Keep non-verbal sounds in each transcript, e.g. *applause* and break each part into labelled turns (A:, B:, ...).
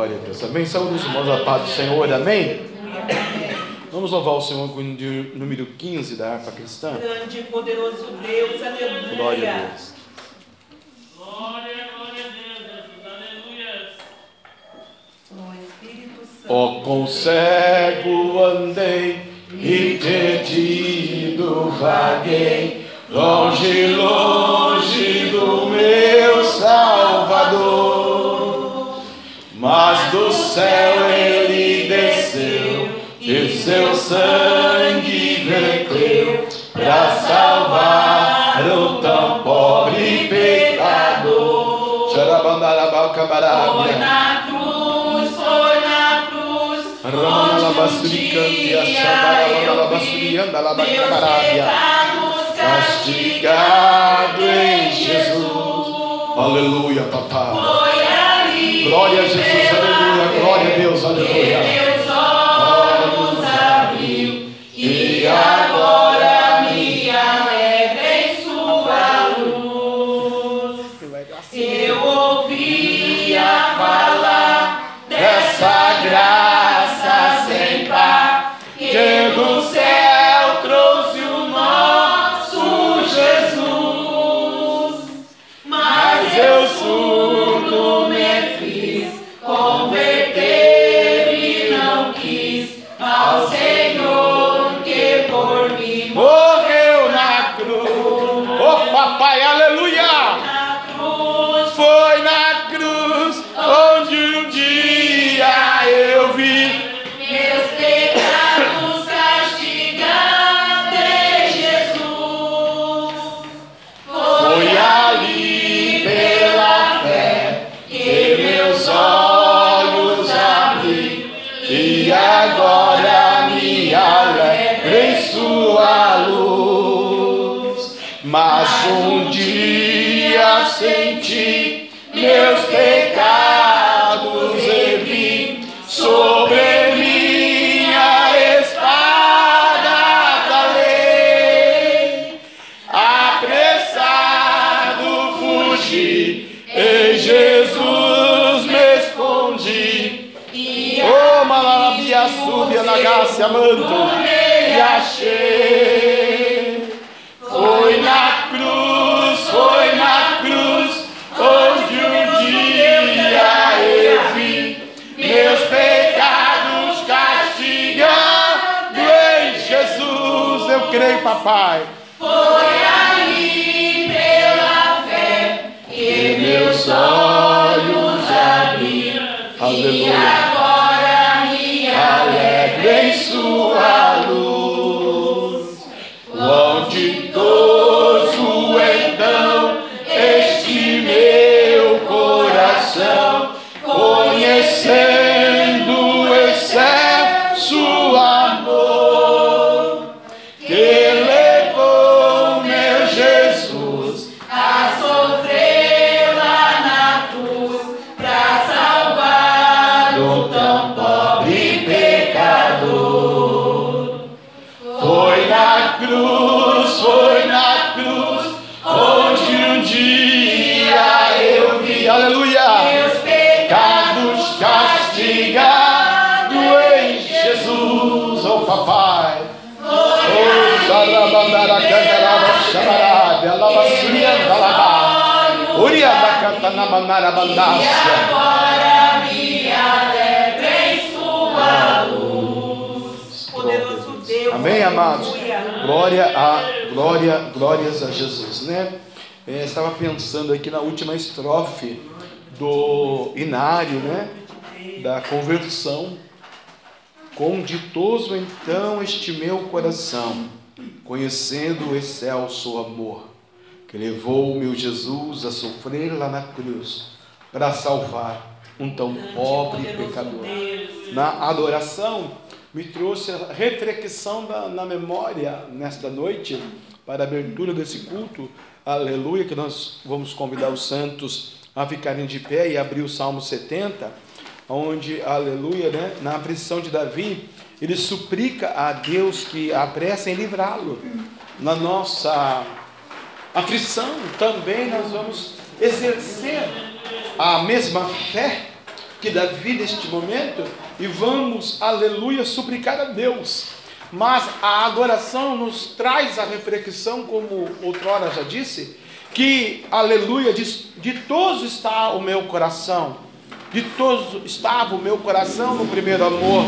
A: Glória a Deus. Amém. Saúde os irmãos, a paz do Senhor. Amém. Vamos louvar o Senhor com o número 15 da harpa cristã.
B: Grande e poderoso Deus, aleluia.
A: Glória a Deus.
C: Glória, glória a Deus, Jesus. Aleluia.
B: O Espírito Santo.
A: Ó com cego andei e perdido vaguei, longe, longe do meu Salvador. Mas do céu ele desceu e seu sangue verteu para salvar o tão pobre pecador.
B: Foi na cruz, foi na cruz. Onde um dia eu vi meus pecados
A: Castigado em Jesus. Aleluia, papai. Glória a Jesus, aleluia. Glória a Deus, aleluia. Nagácia, manto, bandácia.
B: agora me alegra em sua luz. Poderoso Deus.
A: Amém, amados? Glória a glória, glórias a Jesus, né? É, estava pensando aqui na última estrofe do inário, né? Da conversão. Com ditoso então este meu coração, conhecendo o excelso amor que levou o meu Jesus a sofrer lá na cruz para salvar um tão pobre pecador. Na adoração, me trouxe a reflexão da, na memória nesta noite, para a abertura desse culto, aleluia, que nós vamos convidar os santos a ficarem de pé e abrir o Salmo 70, onde, aleluia, né, na aflição de Davi, ele suplica a Deus que apresse em livrá-lo. Na nossa aflição também nós vamos exercer a mesma fé que Davi neste momento e vamos, aleluia, suplicar a Deus. Mas a adoração nos traz a reflexão, como outrora já disse, que, aleluia, de, de está o meu coração, de todos estava o meu coração no primeiro amor,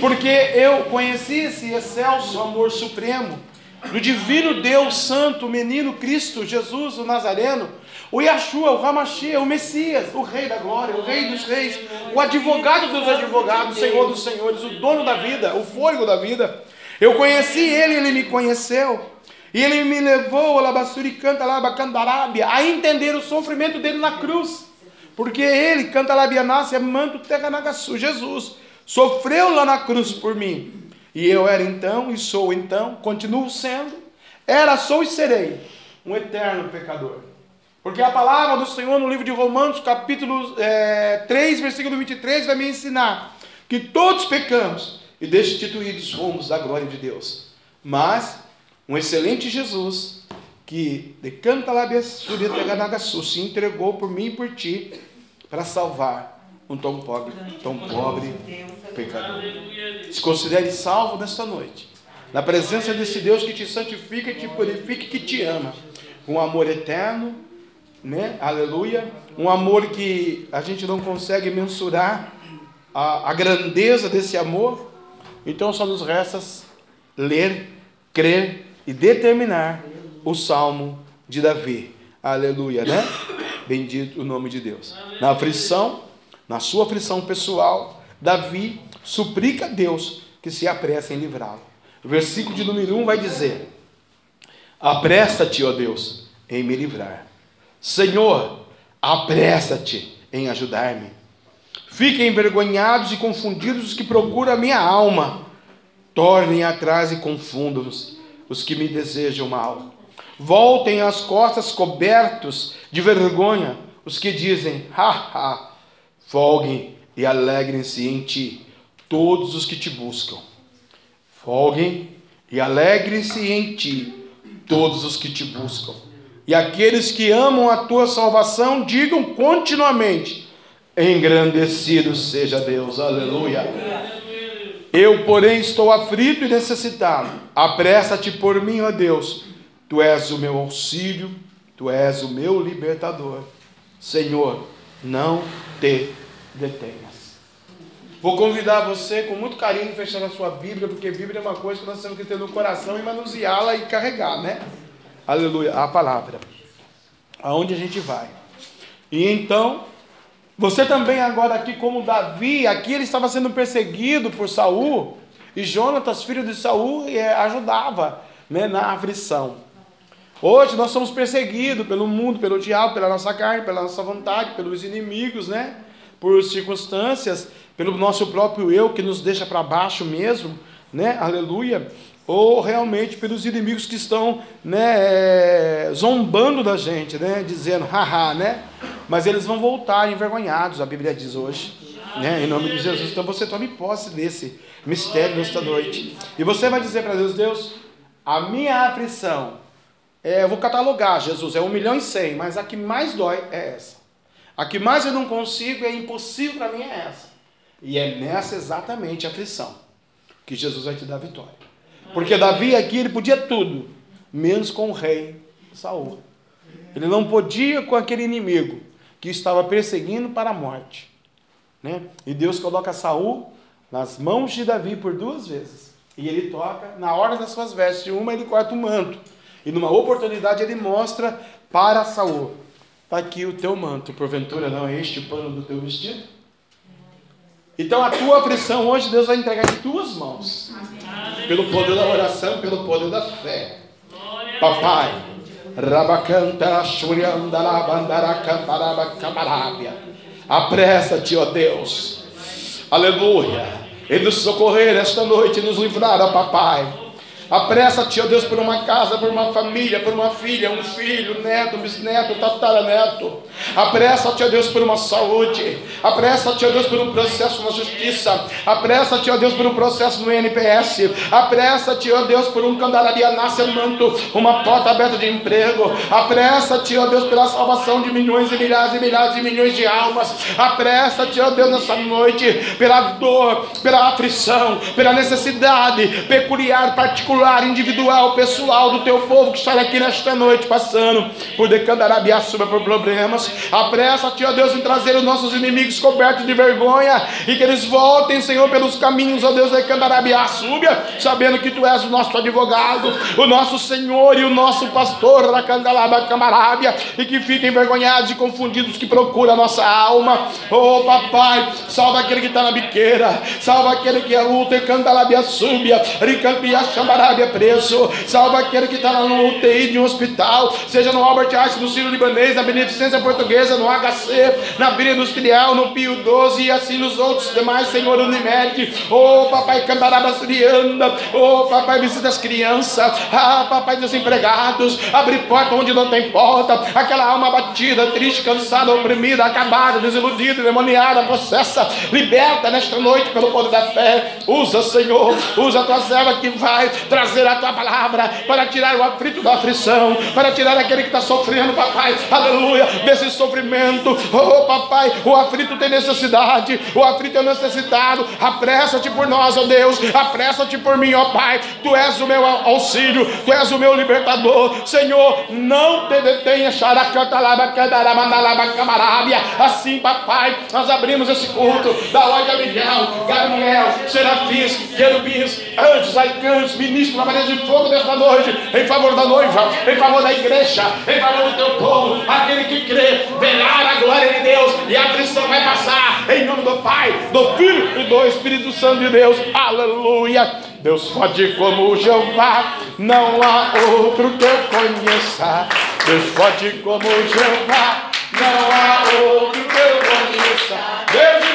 A: porque eu conheci esse excelso amor supremo, do divino Deus Santo, menino Cristo, Jesus, o Nazareno, o Yahshua, o Ramachia, o Messias, o Rei da Glória, o Rei dos Reis, o advogado dos advogados, o Senhor dos Senhores, o dono da vida, o fôlego da vida. Eu conheci ele, ele me conheceu. E ele me levou, Alabassuri canta Candarábia, a entender o sofrimento dele na cruz. Porque ele, canta Labianácia, manto Teganagasu, Jesus, sofreu lá na cruz por mim. E eu era então, e sou então, continuo sendo, era, sou e serei um eterno pecador. Porque a palavra do Senhor no livro de Romanos, capítulo é, 3, versículo 23, vai me ensinar que todos pecamos e destituídos fomos da glória de Deus. Mas um excelente Jesus, que de canta se entregou por mim e por ti para salvar um tão pobre, tão pobre pecador. Se considere salvo nesta noite, na presença desse Deus que te santifica, te purifica e que te ama, com amor eterno né? Aleluia. Um amor que a gente não consegue mensurar a, a grandeza desse amor. Então só nos resta ler, crer e determinar o salmo de Davi. Aleluia, né? Bendito o nome de Deus. Na aflição, na sua aflição pessoal, Davi suplica a Deus que se apresse em livrá-lo. O versículo de número 1 vai dizer: Apresta-te, ó Deus, em me livrar. Senhor, apressa-te em ajudar-me. Fiquem envergonhados e confundidos os que procuram a minha alma. Tornem atrás e confundam-nos os que me desejam mal. Voltem as costas cobertos de vergonha os que dizem, ha, ha. Folguem e alegrem-se em ti todos os que te buscam. Folguem e alegrem-se em ti todos os que te buscam. E aqueles que amam a tua salvação digam continuamente: Engrandecido seja Deus, aleluia. Eu, porém, estou aflito e necessitado. Apressa-te por mim, ó Deus. Tu és o meu auxílio, tu és o meu libertador. Senhor, não te detenhas. Vou convidar você com muito carinho fechar a sua Bíblia, porque Bíblia é uma coisa que nós temos que ter no coração e manuseá-la e carregar, né? Aleluia, a palavra. Aonde a gente vai. E então, você também agora aqui como Davi, aqui ele estava sendo perseguido por Saul, e Jonatas, filho de Saul, eh, ajudava né, na aflição. Hoje nós somos perseguidos pelo mundo, pelo diabo, pela nossa carne, pela nossa vontade, pelos inimigos, né? Por circunstâncias, pelo nosso próprio eu que nos deixa para baixo mesmo, né? Aleluia ou realmente pelos inimigos que estão né, zombando da gente, né, dizendo, haha, né? Mas eles vão voltar envergonhados, a Bíblia diz hoje, né, em nome de Jesus. Então você tome posse desse mistério nesta noite. E você vai dizer para Deus, Deus, a minha aflição, é, eu vou catalogar, Jesus, é um milhão e cem, mas a que mais dói é essa. A que mais eu não consigo, é impossível para mim é essa. E é nessa exatamente a aflição que Jesus vai te dar vitória. Porque Davi aqui ele podia tudo, menos com o rei Saul. Ele não podia com aquele inimigo que estava perseguindo para a morte. Né? E Deus coloca Saul nas mãos de Davi por duas vezes. E ele toca na hora das suas vestes. Uma ele corta o manto. E numa oportunidade ele mostra para Saul: está aqui o teu manto, porventura não é este o pano do teu vestido? Então a tua aflição hoje Deus vai entregar em tuas mãos. Amém. pelo poder da oração, pelo poder da fé. Papai, Rabacanta, Shurianda, Lavandara, Camparaba, Camarábia. Apressa-te, ó Deus. Aleluia. E nos socorrer esta noite, nos livrar, ó Papai. Apressa-te, ó Deus, por uma casa, por uma família, por uma filha, um filho, neto, bisneto, tataraneto. Apressa-te, ó Deus, por uma saúde. Apressa-te, ó Deus, por um processo na justiça. Apressa-te, ó Deus, por um processo no NPS. Apressa-te, ó Deus, por um candararia manto, uma porta aberta de emprego. Apressa-te, ó Deus, pela salvação de milhões e milhares e milhares e milhões de almas. Apressa-te, ó Deus, nessa noite, pela dor, pela aflição, pela necessidade peculiar, particular particular, individual, pessoal do teu povo que está aqui nesta noite passando por decandarabiaçuba por problemas. Apressa-te, ó Deus, em trazer os nossos inimigos cobertos de vergonha e que eles voltem, Senhor, pelos caminhos, ó Deus, decandarabiaçuba, sabendo que tu és o nosso advogado, o nosso Senhor e o nosso pastor, Racandalaba Camarábia, e que fiquem envergonhados e confundidos que procuram a nossa alma. Oh, papai, salva aquele que está na biqueira, salva aquele que é luta, Candalabia Súbia, Ricambia Arábia preso, salva aquele que está lá no UTI de um hospital, seja no Albert Einstein, no Ciro Libanês, na Beneficência Portuguesa, no HC, na Vila Industrial, no Pio 12 e assim nos outros demais, Senhor Unimed. Oh, papai, Candaraba Surianda, oh, papai, visita as crianças, ah, papai, desempregados, abre porta onde não tem porta, aquela alma abatida, triste, cansada, oprimida, acabada, desiludida, demoniada, processa, liberta nesta noite pelo poder da fé. Usa, Senhor, usa a tua serva que vai trazer a tua palavra para tirar o aflito da aflição, para tirar aquele que está sofrendo, papai, aleluia, desse sofrimento. Oh, papai, o aflito tem necessidade, o aflito é necessitado. Apressa-te por nós, ó oh Deus, apressa-te por mim, ó oh Pai. Tu és o meu auxílio, tu és o meu libertador, Senhor. Não te detenha, assim, papai, nós abrimos esse culto da loja Miguel, Gabriel, Serafins, Querubins, anjos, arcanjos, ministros na maneira de fogo desta noite, em favor da noiva, em favor da igreja, em favor do teu povo, aquele que crê, verá a glória de Deus e a aflição vai passar, em nome do Pai, do Filho e do Espírito Santo de Deus, aleluia. Deus pode como Jeová, não há outro que eu conheça. Deus pode como Jeová, não há outro que eu conheça. Deus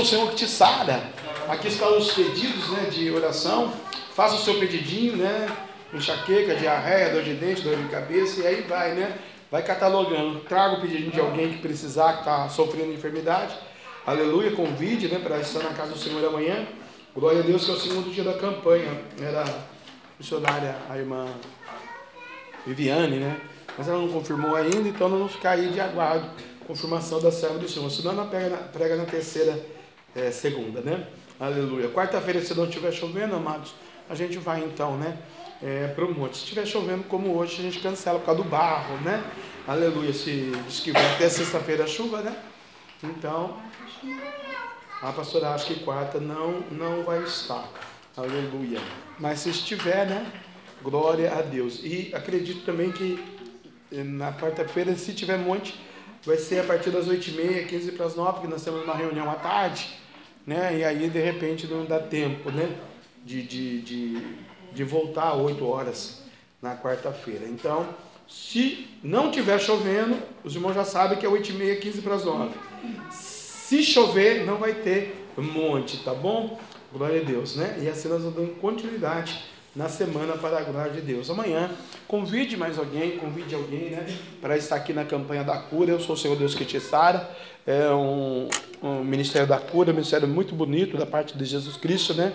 A: o Senhor que te sara. Aqui estão os pedidos né, de oração. Faça o seu pedidinho, né? Enxaqueca, diarreia, dor de dente, dor de cabeça, e aí vai, né? Vai catalogando. Traga o pedidinho de alguém que precisar, que está sofrendo enfermidade. Aleluia, convide, né? Para estar na casa do Senhor amanhã. Glória a Deus que é o segundo dia da campanha. Era missionária, a irmã Viviane, né? Mas ela não confirmou ainda, então vamos ficar aí de aguardo. Confirmação da serva do Senhor. Senão ela prega na terceira é, segunda, né? Aleluia. Quarta-feira, se não estiver chovendo, amados, a gente vai então, né? É, para o monte. Se estiver chovendo como hoje, a gente cancela por causa do barro, né? Aleluia. Se diz que vai até sexta-feira a chuva, né? Então, a pastora acha que quarta não, não vai estar. Aleluia. Mas se estiver, né? Glória a Deus. E acredito também que eh, na quarta-feira, se tiver monte, vai ser a partir das 8h30, 15 para as 9, porque nós temos uma reunião à tarde, né? E aí, de repente, não dá tempo, né? De, de, de, de voltar às 8 horas na quarta-feira. Então, se não tiver chovendo, os irmãos já sabem que é 8h30, 15 para as 9. Se chover, não vai ter monte, tá bom? Glória a Deus, né? E assim nós vamos dando continuidade na semana para a glória de Deus. Amanhã, convide mais alguém, convide alguém, né? Para estar aqui na campanha da cura. Eu sou o Senhor Deus que te sara. É um, um ministério da cura, um ministério muito bonito da parte de Jesus Cristo, né?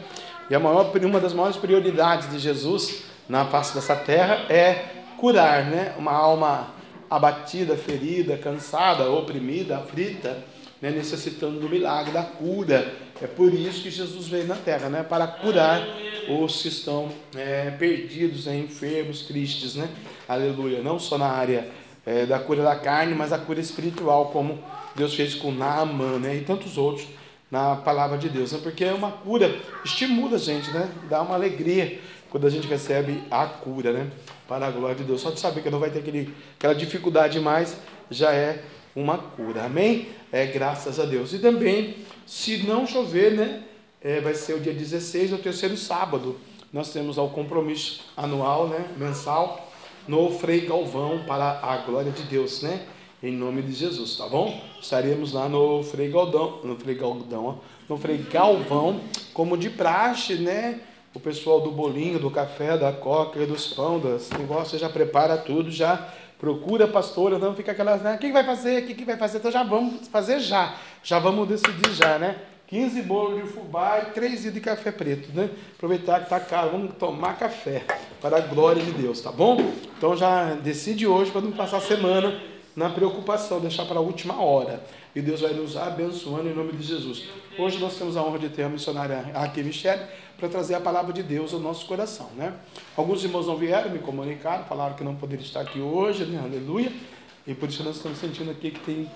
A: E a maior, uma das maiores prioridades de Jesus na face dessa terra é curar, né? Uma alma abatida, ferida, cansada, oprimida, aflita né, necessitando do milagre, da cura. É por isso que Jesus veio na terra, né, para curar os que estão é, perdidos, né, enfermos, tristes, né? Aleluia. Não só na área é, da cura da carne, mas a cura espiritual, como Deus fez com Naaman, né, e tantos outros na palavra de Deus, né? Porque é uma cura estimula a gente, né? Dá uma alegria quando a gente recebe a cura, né? Para a glória de Deus. Só de saber que não vai ter aquele, aquela dificuldade mais, já é uma cura. Amém? É, graças a Deus. E também, se não chover, né? É, vai ser o dia 16, o terceiro sábado. Nós temos o compromisso anual, né? Mensal, no Frei Galvão, para a glória de Deus, né? Em nome de Jesus, tá bom? Estaremos lá no Frei Galdão, no Frei Galdão, no Frei Galvão, como de praxe, né? O pessoal do bolinho, do café, da coca, dos pão, das negócios já prepara tudo, já procura a pastora, não fica aquelas, né? O que vai fazer? O que vai fazer? Então já vamos fazer já. Já vamos decidir já, né? 15 bolos de fubá e 3 de café preto, né? Aproveitar que tá caro, vamos tomar café para a glória de Deus, tá bom? Então já decide hoje para não passar a semana na preocupação, deixar para a última hora. E Deus vai nos abençoando em nome de Jesus. Hoje nós temos a honra de ter a missionária aqui, Michelle, para trazer a palavra de Deus ao nosso coração, né? Alguns irmãos não vieram, me comunicaram, falaram que não poderiam estar aqui hoje, né? Aleluia. E por isso nós estamos sentindo aqui que tem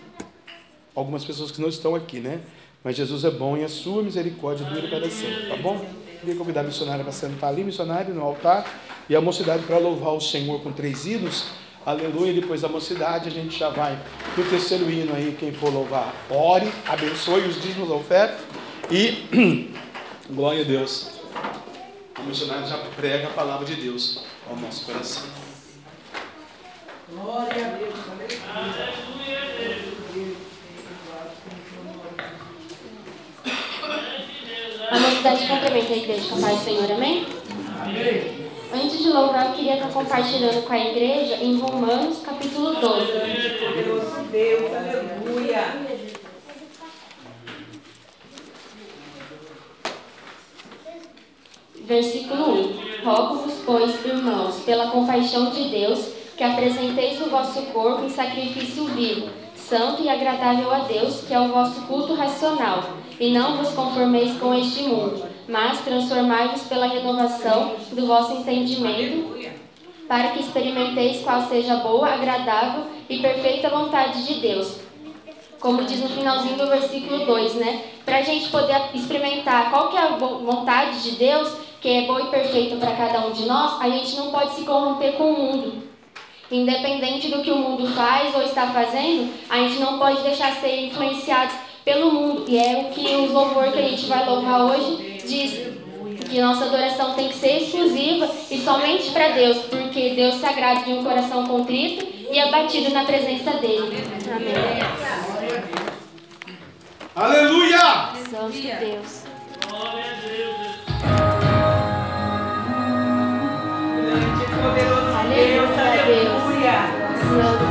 A: algumas pessoas que não estão aqui, né? Mas Jesus é bom e a sua misericórdia dura para sempre, tá bom? Queria convidar a missionária para sentar ali, missionário no altar, e a mocidade para louvar o Senhor com três hinos. Aleluia. Depois da mocidade, a gente já vai no terceiro hino aí, quem for louvar, ore, abençoe os dízimos da oferta e *clears throat* Glória a Deus. O missionário já prega a palavra de Deus ao nosso coração.
B: Glória a Deus.
C: Aleluia, Deus.
D: A mocidade complementa a igreja com a paz do Senhor, amém? Antes de louvar, eu queria estar compartilhando com a igreja em Romanos, capítulo 12.
B: Deus, aleluia.
D: Versículo 1: Rogo-vos, pois, irmãos, pela compaixão de Deus, que apresenteis o vosso corpo em sacrifício vivo, santo e agradável a Deus, que é o vosso culto racional. E não vos conformeis com este mundo, mas transformai-vos pela renovação do vosso entendimento, para que experimenteis qual seja a boa, agradável e perfeita vontade de Deus. Como diz no finalzinho do versículo 2, né? Para a gente poder experimentar qual que é a vontade de Deus, que é boa e perfeita para cada um de nós, a gente não pode se corromper com o mundo. Independente do que o mundo faz ou está fazendo, a gente não pode deixar ser influenciados pelo mundo. E é o que o louvor que a gente vai louvar hoje diz que nossa adoração tem que ser exclusiva e somente para Deus, porque Deus se agrada de um coração contrito e abatido na presença dele. Amém.
A: Aleluia!
D: Santo Deus.
C: Glória a Deus.
B: Grande poderoso Deus. Aleluia.
D: Deus.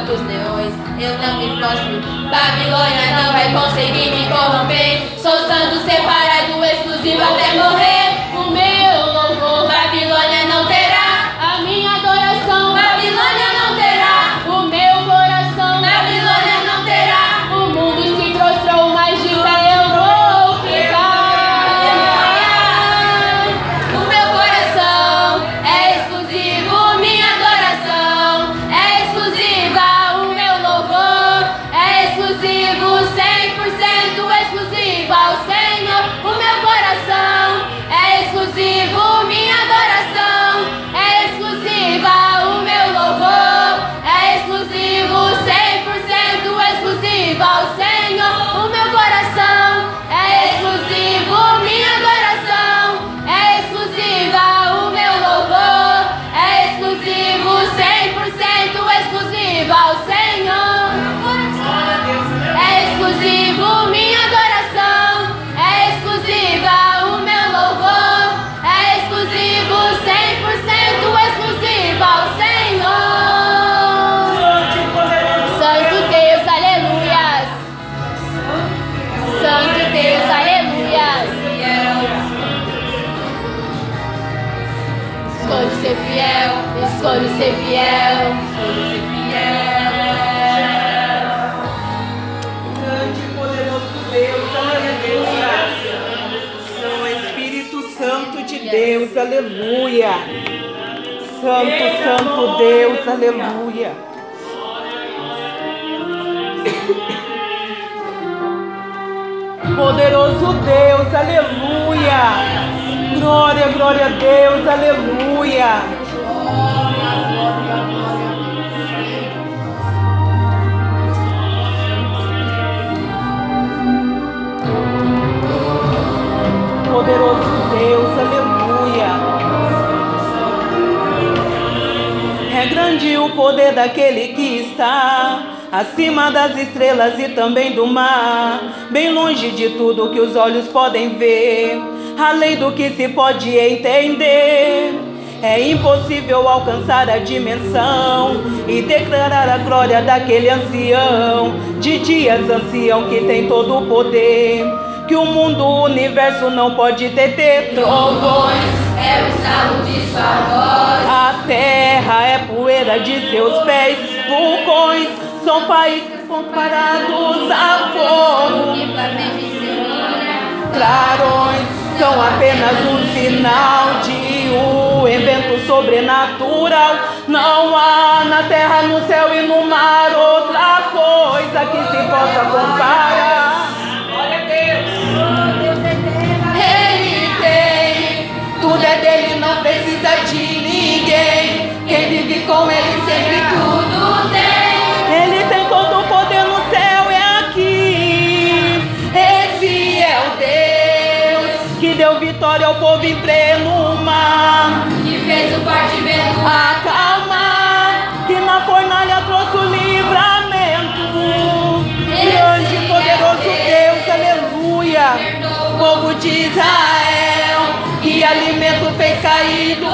D: dos leões. Eu não me próximo. Babilônia não vai conseguir me corromper. Sou santo separado, exclusivo até morrer.
B: aleluia. Santo, santo Deus, aleluia. Poderoso Deus, aleluia. Glória, glória a Deus, aleluia. poderoso. grande o poder daquele que está
E: acima das estrelas e também do mar, bem longe de tudo que os olhos podem ver, além do que se pode entender. É impossível alcançar a dimensão e declarar a glória daquele ancião, de dias ancião que tem todo o poder que o mundo, o universo não pode deter.
F: Trovões é o estalo de sua voz.
E: A terra é poeira de seus pés, vulcões são países comparados a fogo. Clarões são apenas um sinal de um evento sobrenatural. Não há na terra, no céu e no mar outra coisa que se possa comparar. Ao povo em pleno mar.
F: Que fez o forte vento
E: Acalmar, que na fornalha trouxe o livramento. Grande e poderoso Deus, aleluia. Povo de Israel, que alimento fez cair do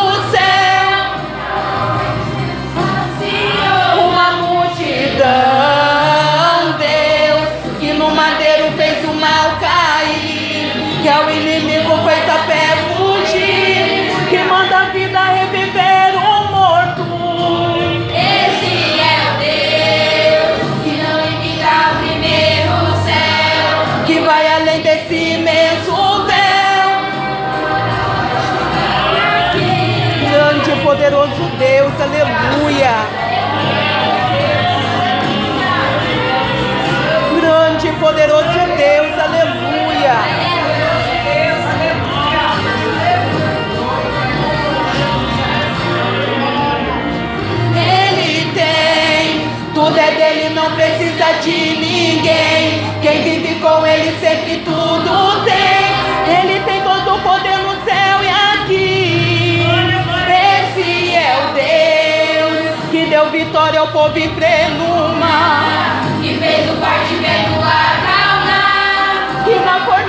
E: Grande e poderoso Deus, aleluia. Ele tem, tudo é dele, não precisa de ninguém. Quem vive com ele sempre tudo ao povo em.
F: Que fez o forte vento acalmar.
E: Que na fornalha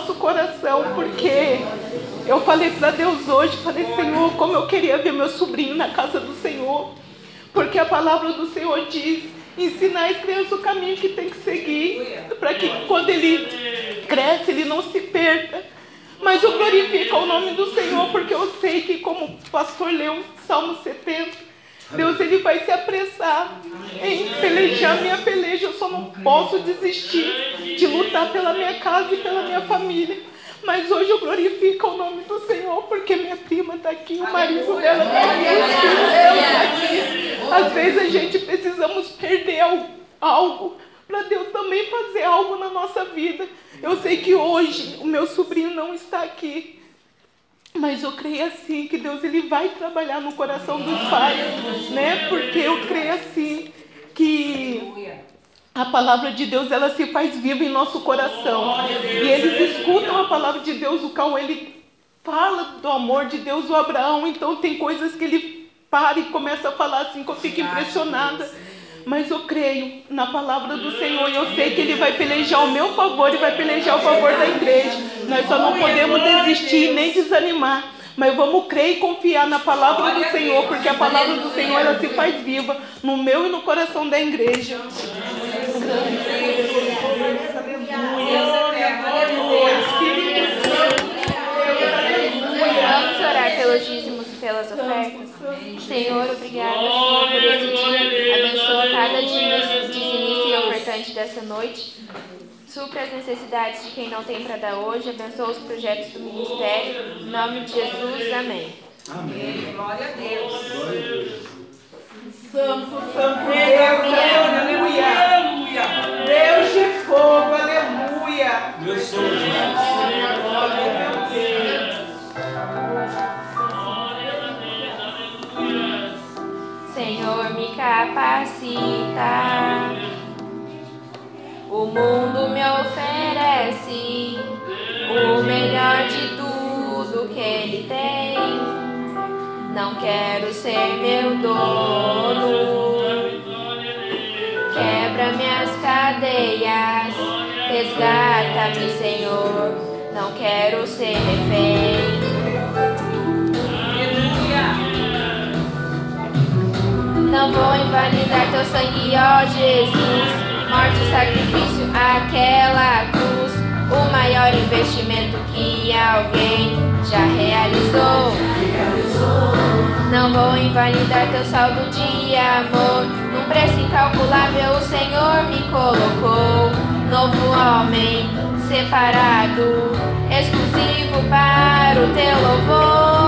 E: nosso coração, porque eu falei para Deus hoje, falei, Senhor, como eu queria ver meu sobrinho na casa do Senhor. Porque a palavra do Senhor diz, ensinar as crianças o caminho que tem que seguir, para que quando ele cresce, ele não se perca. Mas eu glorifico o nome do Senhor, porque eu sei que, como o pastor leu Salmo 70, Deus ele vai se apressar em pelejar minha peleja. Eu só não posso desistir de lutar pela minha casa e pela minha família.
G: Mas hoje eu glorifico o nome do Senhor, porque minha prima está aqui, o marido dela está aqui, os filhos dela estão aqui. Às vezes a gente precisamos perder al- algo para Deus também fazer algo na nossa vida. Eu sei que hoje o meu sobrinho não está aqui. Mas eu creio assim que Deus ele vai trabalhar no coração dos pais, né? Porque eu creio assim que a palavra de Deus ela se faz viva em nosso coração. E eles escutam a palavra de Deus, o qual ele fala do amor de Deus, o Abraão, então tem coisas que ele para e começa a falar assim que eu fico impressionada. Mas eu creio na palavra do Senhor e eu sei que Ele vai pelejar o meu favor e vai pelejar o favor da igreja. Nós só não podemos desistir nem desanimar. Mas vamos crer e confiar na palavra do Senhor, porque a palavra do Senhor ela se faz viva no meu e no coração da igreja.
E: Vamos orar pelos dízimos e pelas ofertas? Senhor, obrigada Senhor, por esse dia. Abençoa cada dízimo- dizimista e ofertante dessa noite. Supra as necessidades de quem não tem para dar hoje. Abençoa os projetos do ministério. Em nome de Jesus, amém.
H: Glória a Deus.
G: Santo, santo Deus, aleluia. Deus de fogo, aleluia.
A: Meu sonho,
E: Senhor, me capacita. O mundo me oferece o melhor de tudo que ele tem. Não quero ser meu dono. Quebra minhas cadeias, resgata-me, Senhor. Não quero ser refém. Não vou invalidar teu sangue, ó Jesus. Morte sacrifício, aquela cruz. O maior investimento que alguém já realizou. Não vou invalidar teu saldo de amor. Num preço incalculável o Senhor me colocou. Novo homem, separado, exclusivo para o teu louvor.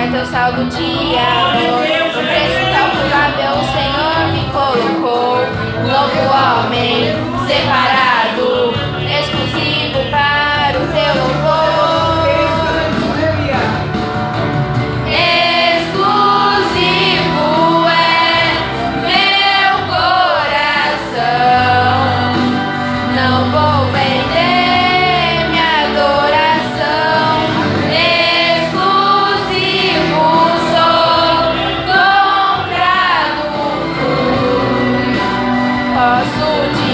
E: Invalidar teu saldo de amor, o preço incalculável o Senhor me colocou. Novo homem, separado, Posso dizer,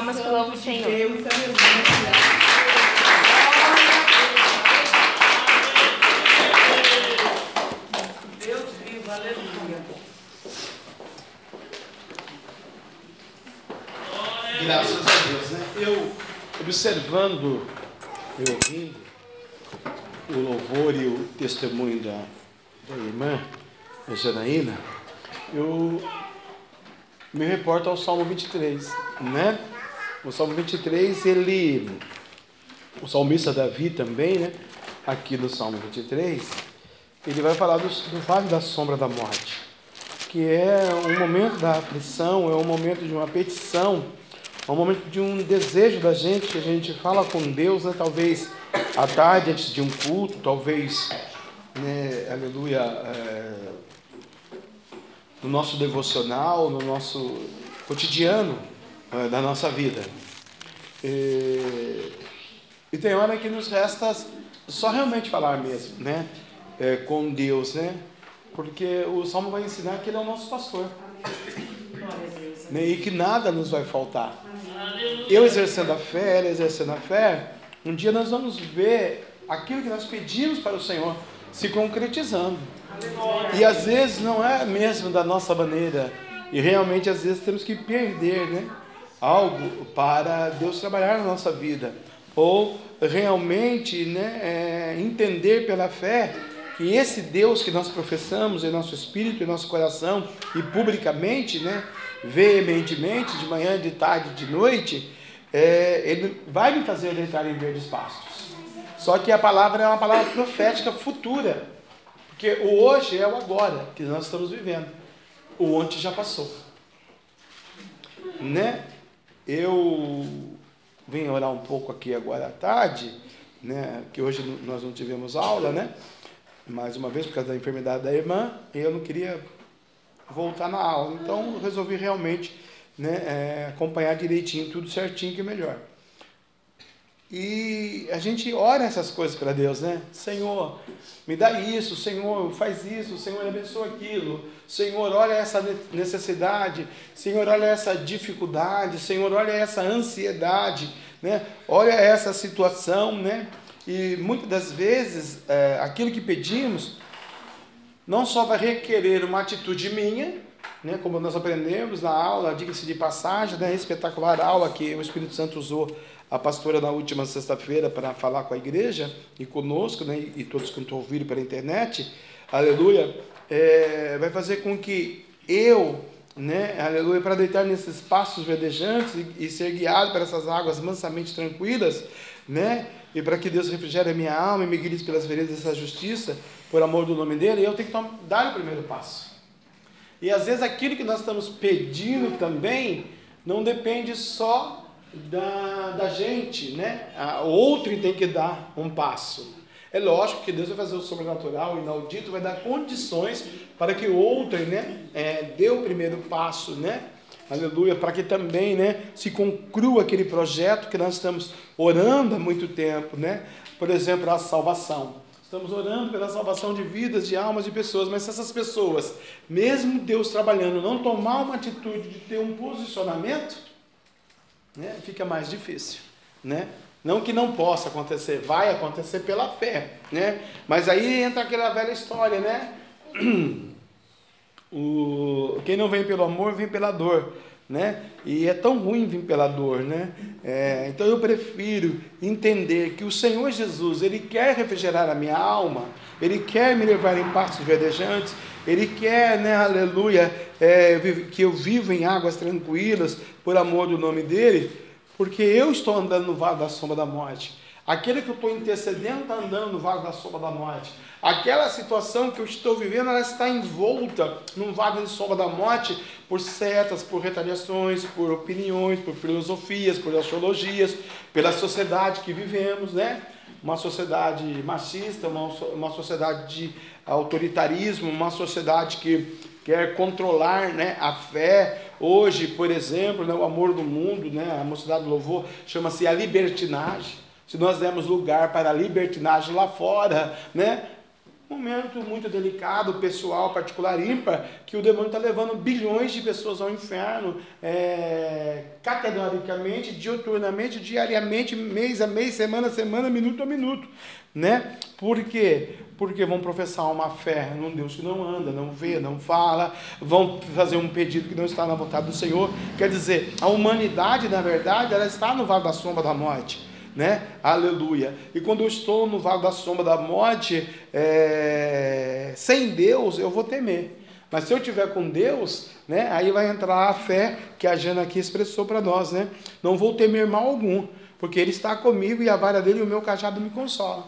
D: palmas louvam o Senhor.
G: Deus. Deus vivo, aleluia.
A: Graças a Deus, né? Eu, observando e ouvindo o louvor e o testemunho da, da irmã a Janaína, eu me reporto ao Salmo 23, né? O Salmo 23, ele, o salmista Davi também, né? Aqui no Salmo 23, ele vai falar do, do vale da sombra da morte, que é um momento da aflição, é um momento de uma petição, é um momento de um desejo da gente, que a gente fala com Deus, né? talvez à tarde antes de um culto, talvez, né, aleluia, é, no nosso devocional, no nosso cotidiano da nossa vida. E, e tem hora que nos resta só realmente falar mesmo, né? É, com Deus, né? Porque o Salmo vai ensinar que Ele é o nosso pastor. Né? E que nada nos vai faltar. Eu exercendo a fé, ela exercendo a fé, um dia nós vamos ver aquilo que nós pedimos para o Senhor se concretizando. E às vezes não é mesmo da nossa maneira. E realmente às vezes temos que perder né, algo para Deus trabalhar na nossa vida. Ou realmente né, é, entender pela fé que esse Deus que nós professamos em nosso espírito, em nosso coração e publicamente, né, veementemente, de manhã, de tarde, de noite, é, ele vai me fazer deitar em verdes pastos. Só que a palavra é uma palavra profética futura. Porque o hoje é o agora que nós estamos vivendo. O ontem já passou. Né? Eu vim orar um pouco aqui agora à tarde, né? Que hoje nós não tivemos aula, né? Mais uma vez por causa da enfermidade da irmã, e eu não queria voltar na aula. Então resolvi realmente né, é, acompanhar direitinho, tudo certinho que é melhor. E a gente ora essas coisas para Deus, né? Senhor, me dá isso, Senhor, faz isso, Senhor, abençoa aquilo, Senhor, olha essa necessidade, Senhor, olha essa dificuldade, Senhor, olha essa ansiedade, né? Olha essa situação, né? E muitas das vezes é, aquilo que pedimos não só vai requerer uma atitude minha, né, como nós aprendemos na aula, diga-se de passagem, né, espetacular aula que o Espírito Santo usou a pastora na última sexta-feira para falar com a igreja e conosco, né, e todos que estão ouvindo pela internet, aleluia, é, vai fazer com que eu, né, aleluia, para deitar nesses passos verdejantes e, e ser guiado para essas águas mansamente tranquilas, né, e para que Deus refrigere a minha alma e me guie pelas veredas dessa justiça, por amor do nome dele, eu tenho que dar o primeiro passo. E às vezes aquilo que nós estamos pedindo também não depende só da, da gente, né? O outro tem que dar um passo. É lógico que Deus vai fazer o sobrenatural, o inaudito, vai dar condições para que o outro, né, é, dê o primeiro passo, né? Aleluia, para que também, né, se conclua aquele projeto que nós estamos orando há muito tempo, né? Por exemplo, a salvação. Estamos orando pela salvação de vidas, de almas de pessoas, mas se essas pessoas, mesmo Deus trabalhando, não tomar uma atitude de ter um posicionamento, né, fica mais difícil, né? Não que não possa acontecer, vai acontecer pela fé, né? Mas aí entra aquela velha história, né? *clears throat* O, quem não vem pelo amor, vem pela dor. Né? E é tão ruim vir pela dor, né? É, então eu prefiro entender que o Senhor Jesus, Ele quer refrigerar a minha alma, Ele quer me levar em pastos verdejantes, Ele quer, né, aleluia, é, que eu viva em águas tranquilas, por amor do nome dEle, porque eu estou andando no vale da sombra da morte. Aquele que eu estou intercedendo está andando no vale da sombra da morte. Aquela situação que eu estou vivendo, ela está envolta num vale de sombra da morte por setas, por retaliações, por opiniões, por filosofias, por astrologias, pela sociedade que vivemos, né? Uma sociedade machista, uma, uma sociedade de autoritarismo, uma sociedade que quer controlar né, a fé. Hoje, por exemplo, né, o amor do mundo, né, a mocidade do louvor, chama-se a libertinagem se nós demos lugar para a libertinagem lá fora, né? momento muito delicado, pessoal, particular, ímpar, que o demônio está levando bilhões de pessoas ao inferno, é, categoricamente, diariamente, mês a mês, semana a semana, minuto a minuto. Né? Por quê? Porque vão professar uma fé num Deus que não anda, não vê, não fala, vão fazer um pedido que não está na vontade do Senhor. Quer dizer, a humanidade, na verdade, ela está no vale da sombra da morte né? Aleluia. E quando eu estou no vale da sombra da morte, é... sem Deus, eu vou temer. Mas se eu tiver com Deus, né? Aí vai entrar a fé que a Jana aqui expressou para nós, né? Não vou temer mal algum, porque Ele está comigo e a vara dele e o meu cajado me consola.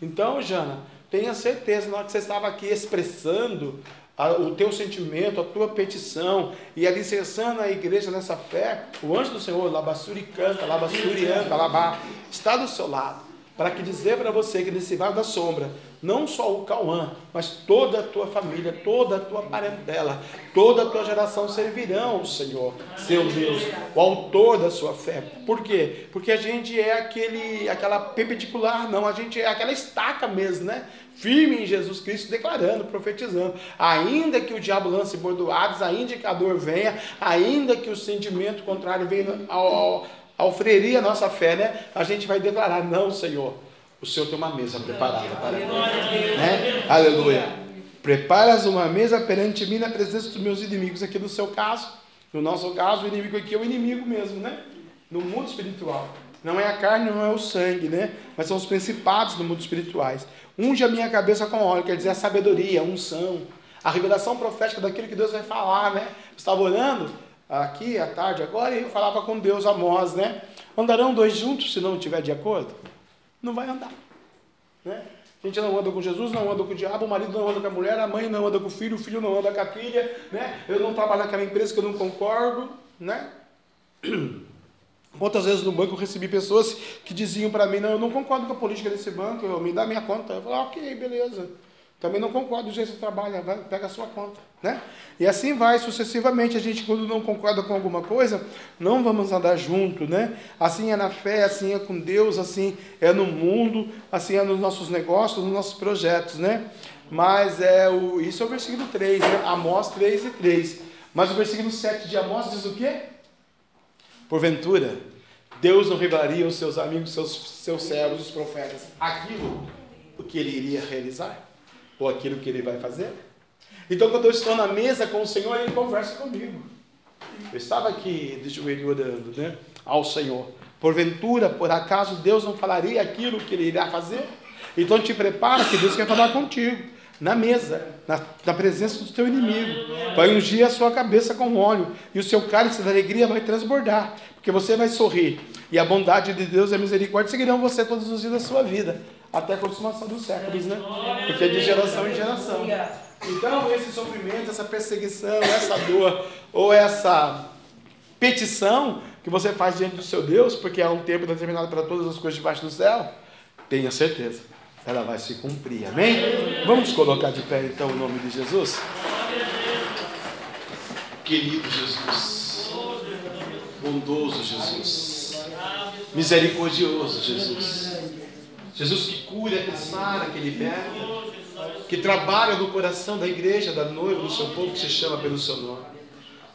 A: Então, Jana, tenha certeza, na hora que você estava aqui expressando a, o teu sentimento, a tua petição, e alicerçando a igreja nessa fé, o anjo do Senhor, Labassuri canta, Labassuri anda, Labá, está do seu lado, para que dizer para você que nesse vale da sombra, não só o Cauã, mas toda a tua família, toda a tua parentela, toda a tua geração servirão ao Senhor, seu Deus, o autor da sua fé. Por quê? Porque a gente é aquele, aquela perpendicular, não, a gente é aquela estaca mesmo, né? firme em Jesus Cristo, declarando, profetizando. Ainda que o diabo lance bordoados, ainda que a dor venha, ainda que o sentimento contrário venha ao, ao, a nossa fé, né? A gente vai declarar: não, Senhor, o Senhor tem uma mesa preparada para mim. Né? Aleluia. Preparas uma mesa perante mim na presença dos meus inimigos. Aqui no seu caso, no nosso caso, o inimigo aqui é o inimigo mesmo, né? No mundo espiritual. Não é a carne, não é o sangue, né? Mas são os principados do mundo espirituais. Unge a minha cabeça com óleo, quer dizer a sabedoria, a unção, a revelação profética daquilo que Deus vai falar, né? Eu estava orando aqui à tarde agora e eu falava com Deus, Amós, né? Andarão dois juntos se não estiver de acordo? Não vai andar, né? A gente não anda com Jesus, não anda com o diabo, o marido não anda com a mulher, a mãe não anda com o filho, o filho não anda com a filha, né? Eu não trabalho naquela empresa que eu não concordo, né? *clears throat* Quantas vezes no banco eu recebi pessoas que diziam para mim, não, eu não concordo com a política desse banco, eu, me dá minha conta. Eu falei, ok, beleza. Também não concordo do jeito que você trabalha, vai, pega a sua conta. Né? E assim vai sucessivamente. A gente, quando não concorda com alguma coisa, não vamos andar junto. Né? Assim é na fé, assim é com Deus, assim é no mundo, assim é nos nossos negócios, nos nossos projetos. Né? Mas é o, isso é o versículo 3, né? Amós 3 e 3. Mas o versículo 7 de Amós diz o quê? Porventura, Deus não revelaria aos seus amigos, seus, seus servos, os profetas, aquilo que ele iria realizar? Ou aquilo que ele vai fazer? Então, quando eu estou na mesa com o Senhor, ele conversa comigo. Eu estava aqui de joelho orando né, ao Senhor. Porventura, por acaso, Deus não falaria aquilo que ele irá fazer? Então, te prepara que Deus quer falar contigo na mesa, na, na, presença do teu inimigo. Vai ungir a sua cabeça com óleo, e o seu cálice da alegria vai transbordar, porque você vai sorrir, e a bondade de Deus e a misericórdia seguirão você todos os dias da sua vida, até a consumação dos séculos, né? Porque é de geração em geração. Então, esse sofrimento, essa perseguição, essa dor, ou essa petição que você faz diante do seu Deus, porque há um tempo determinado para todas as coisas debaixo do céu, tenha certeza ela vai se cumprir. Amém? Vamos colocar de pé então o nome de Jesus? Querido Jesus, bondoso Jesus, misericordioso Jesus, Jesus que cura, que sara, que liberta, que trabalha no coração da igreja, da noiva, do seu povo que se chama pelo seu nome.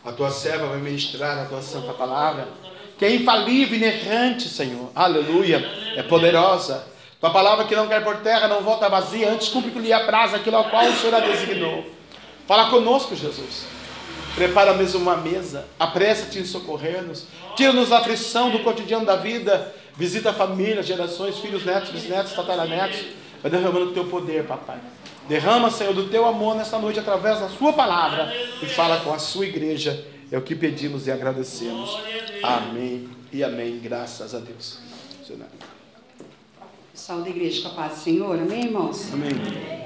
A: A tua serva vai ministrar a tua santa palavra, que é infalível, inerrante, Senhor. Aleluia. É poderosa tua palavra que não cai por terra, não volta vazia, antes cumpre que lhe apraz aquilo ao qual o Senhor a designou. Fala conosco, Jesus. Prepara mesmo uma mesa, apressa-te em socorrer-nos, tira-nos da aflição do cotidiano da vida, visita a família, gerações, filhos, netos, bisnetos, tataranetos, vai derramando o teu poder, papai. Derrama, Senhor, do teu amor nesta noite através da sua palavra e fala com a sua igreja. É o que pedimos e agradecemos. Amém e amém. Graças a Deus. Senhor.
I: Saúde igreja com a paz do Senhor, amém, irmãos?
A: Amém.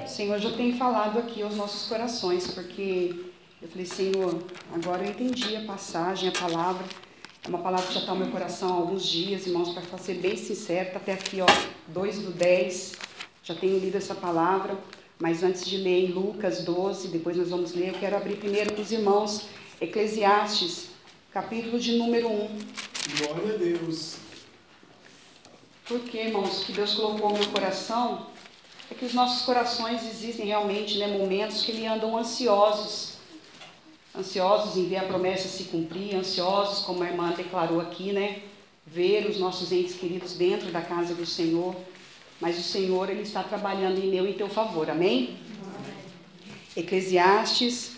I: Senhor, já tem falado aqui aos nossos corações, porque eu falei, Senhor, agora eu entendi a passagem, a palavra. É uma palavra que já está no meu coração há alguns dias, irmãos, para ser bem sincero, está até aqui, ó, 2 do 10, já tenho lido essa palavra, mas antes de ler em Lucas 12, depois nós vamos ler, eu quero abrir primeiro com os irmãos Eclesiastes, capítulo de número 1.
A: Glória a Deus.
I: Porque, irmãos, que Deus colocou no meu coração é que os nossos corações existem realmente né, momentos que ele andam ansiosos. Ansiosos em ver a promessa se cumprir, ansiosos, como a irmã declarou aqui, né? Ver os nossos entes queridos dentro da casa do Senhor. Mas o Senhor, Ele está trabalhando em meu e em teu favor, amém? Eclesiastes,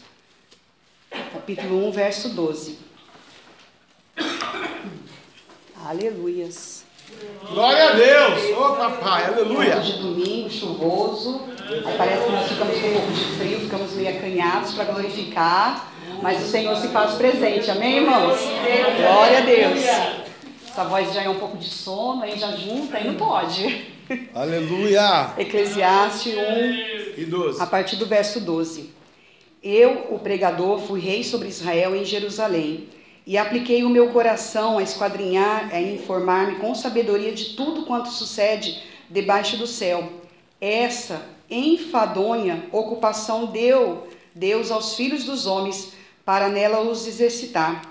I: capítulo 1, verso 12. Aleluias.
A: Glória a Deus! Ô papai, aleluia!
I: De domingo, chuvoso. Aí parece que nós ficamos com um pouco de frio, ficamos meio acanhados para glorificar. Mas o Senhor se faz presente, amém, irmãos? Glória a Deus. Essa voz já é um pouco de sono, aí já junta, aí não pode. *laughs*
A: Aleluia!
I: Eclesiastes 1,
A: E 12.
I: a partir do verso 12. Eu, o pregador, fui rei sobre Israel em Jerusalém, e apliquei o meu coração a esquadrinhar, a informar-me com sabedoria de tudo quanto sucede debaixo do céu. Essa enfadonha ocupação deu Deus aos filhos dos homens para nela os exercitar.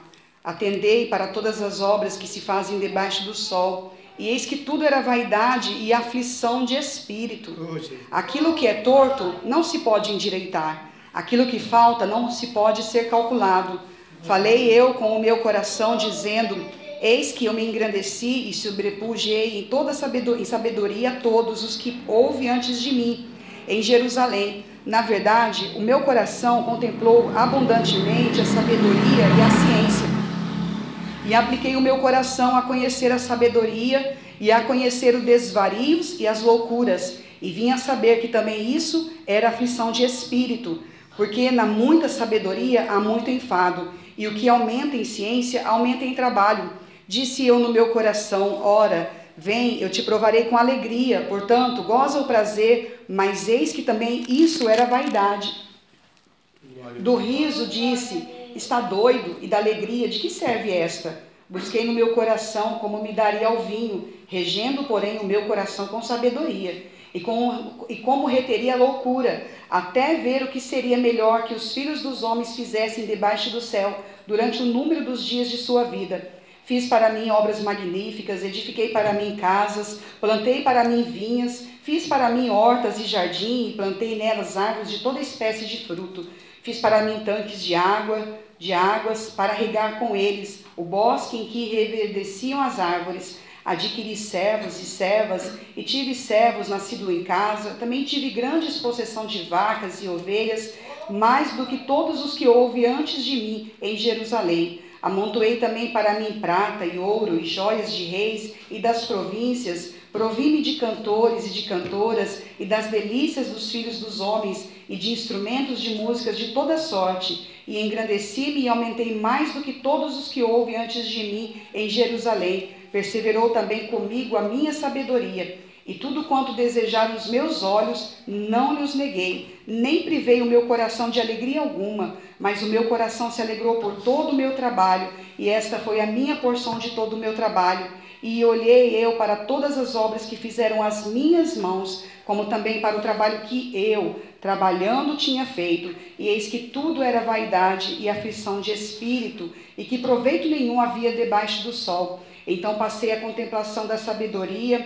I: Atendei para todas as obras que se fazem debaixo do sol, e eis que tudo era vaidade e aflição de espírito. Aquilo que é torto não se pode endireitar, aquilo que falta não se pode ser calculado. Falei eu com o meu coração, dizendo: Eis que eu me engrandeci e sobrepujei em toda sabedoria, em sabedoria a todos os que houve antes de mim em Jerusalém. Na verdade, o meu coração contemplou abundantemente a sabedoria e a ciência. E apliquei o meu coração a conhecer a sabedoria e a conhecer os desvarios e as loucuras, e vim a saber que também isso era aflição de espírito, porque na muita sabedoria há muito enfado, e o que aumenta em ciência aumenta em trabalho. Disse eu no meu coração: Ora, vem, eu te provarei com alegria, portanto, goza o prazer, mas eis que também isso era vaidade. Do riso disse: Está doido, e da alegria, de que serve esta? Busquei no meu coração como me daria ao vinho, regendo, porém, o meu coração com sabedoria, e, com, e como reteria a loucura, até ver o que seria melhor que os filhos dos homens fizessem debaixo do céu, durante o número dos dias de sua vida. Fiz para mim obras magníficas, edifiquei para mim casas, plantei para mim vinhas, fiz para mim hortas e jardim, e plantei nelas árvores de toda espécie de fruto. Fiz para mim tanques de água, de águas, para regar com eles o bosque em que reverdeciam as árvores. Adquiri servos e servas, e tive servos nascidos em casa. Também tive grande possessão de vacas e ovelhas, mais do que todos os que houve antes de mim em Jerusalém. Amontoei também para mim prata e ouro e joias de reis e das províncias. Provi-me de cantores e de cantoras e das delícias dos filhos dos homens e de instrumentos de músicas de toda sorte. E engrandeci-me e aumentei mais do que todos os que houve antes de mim em Jerusalém. Perseverou também comigo a minha sabedoria. E tudo quanto desejaram os meus olhos, não lhes neguei, nem privei o meu coração de alegria alguma, mas o meu coração se alegrou por todo o meu trabalho, e esta foi a minha porção de todo o meu trabalho. E olhei eu para todas as obras que fizeram as minhas mãos, como também para o trabalho que eu, trabalhando, tinha feito, e eis que tudo era vaidade e aflição de espírito, e que proveito nenhum havia debaixo do sol. Então passei a contemplação da sabedoria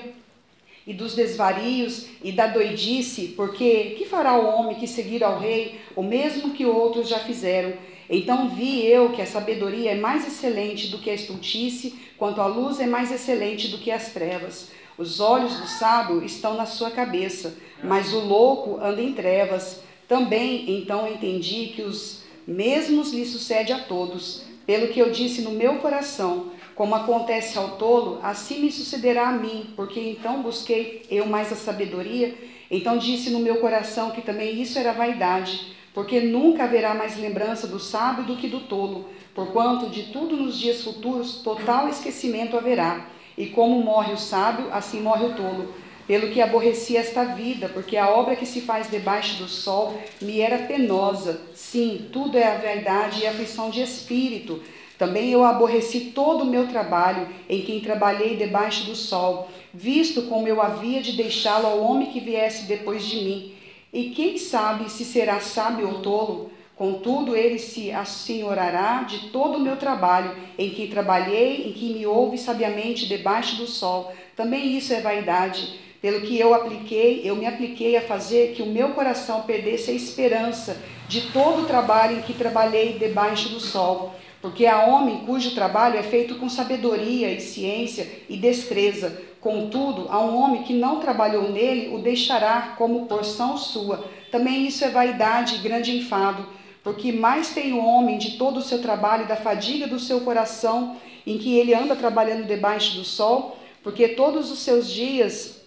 I: e dos desvarios e da doidice, porque que fará o homem que seguir ao rei, o mesmo que outros já fizeram? Então vi eu que a sabedoria é mais excelente do que a estultice, quanto a luz é mais excelente do que as trevas. Os olhos do sábio estão na sua cabeça, mas o louco anda em trevas. Também então entendi que os mesmos lhe sucede a todos, pelo que eu disse no meu coração, como acontece ao tolo, assim me sucederá a mim, porque então busquei eu mais a sabedoria. Então disse no meu coração que também isso era vaidade, porque nunca haverá mais lembrança do sábio do que do tolo, porquanto de tudo nos dias futuros total esquecimento haverá. E como morre o sábio, assim morre o tolo. Pelo que aborreci esta vida, porque a obra que se faz debaixo do sol me era penosa. Sim, tudo é a vaidade e a aflição de espírito. Também eu aborreci todo o meu trabalho, em quem trabalhei debaixo do sol, visto como eu havia de deixá-lo ao homem que viesse depois de mim. E quem sabe se será sábio ou tolo? Contudo, ele se assenhorará de todo o meu trabalho, em que trabalhei, em que me ouve sabiamente debaixo do sol. Também isso é vaidade. Pelo que eu apliquei, eu me apliquei a fazer que o meu coração perdesse a esperança de todo o trabalho em que trabalhei debaixo do sol. Porque há homem cujo trabalho é feito com sabedoria e ciência e destreza. Contudo, há um homem que não trabalhou nele, o deixará como porção sua. Também isso é vaidade e grande enfado. Porque mais tem o homem de todo o seu trabalho, da fadiga do seu coração, em que ele anda trabalhando debaixo do sol, porque todos os seus dias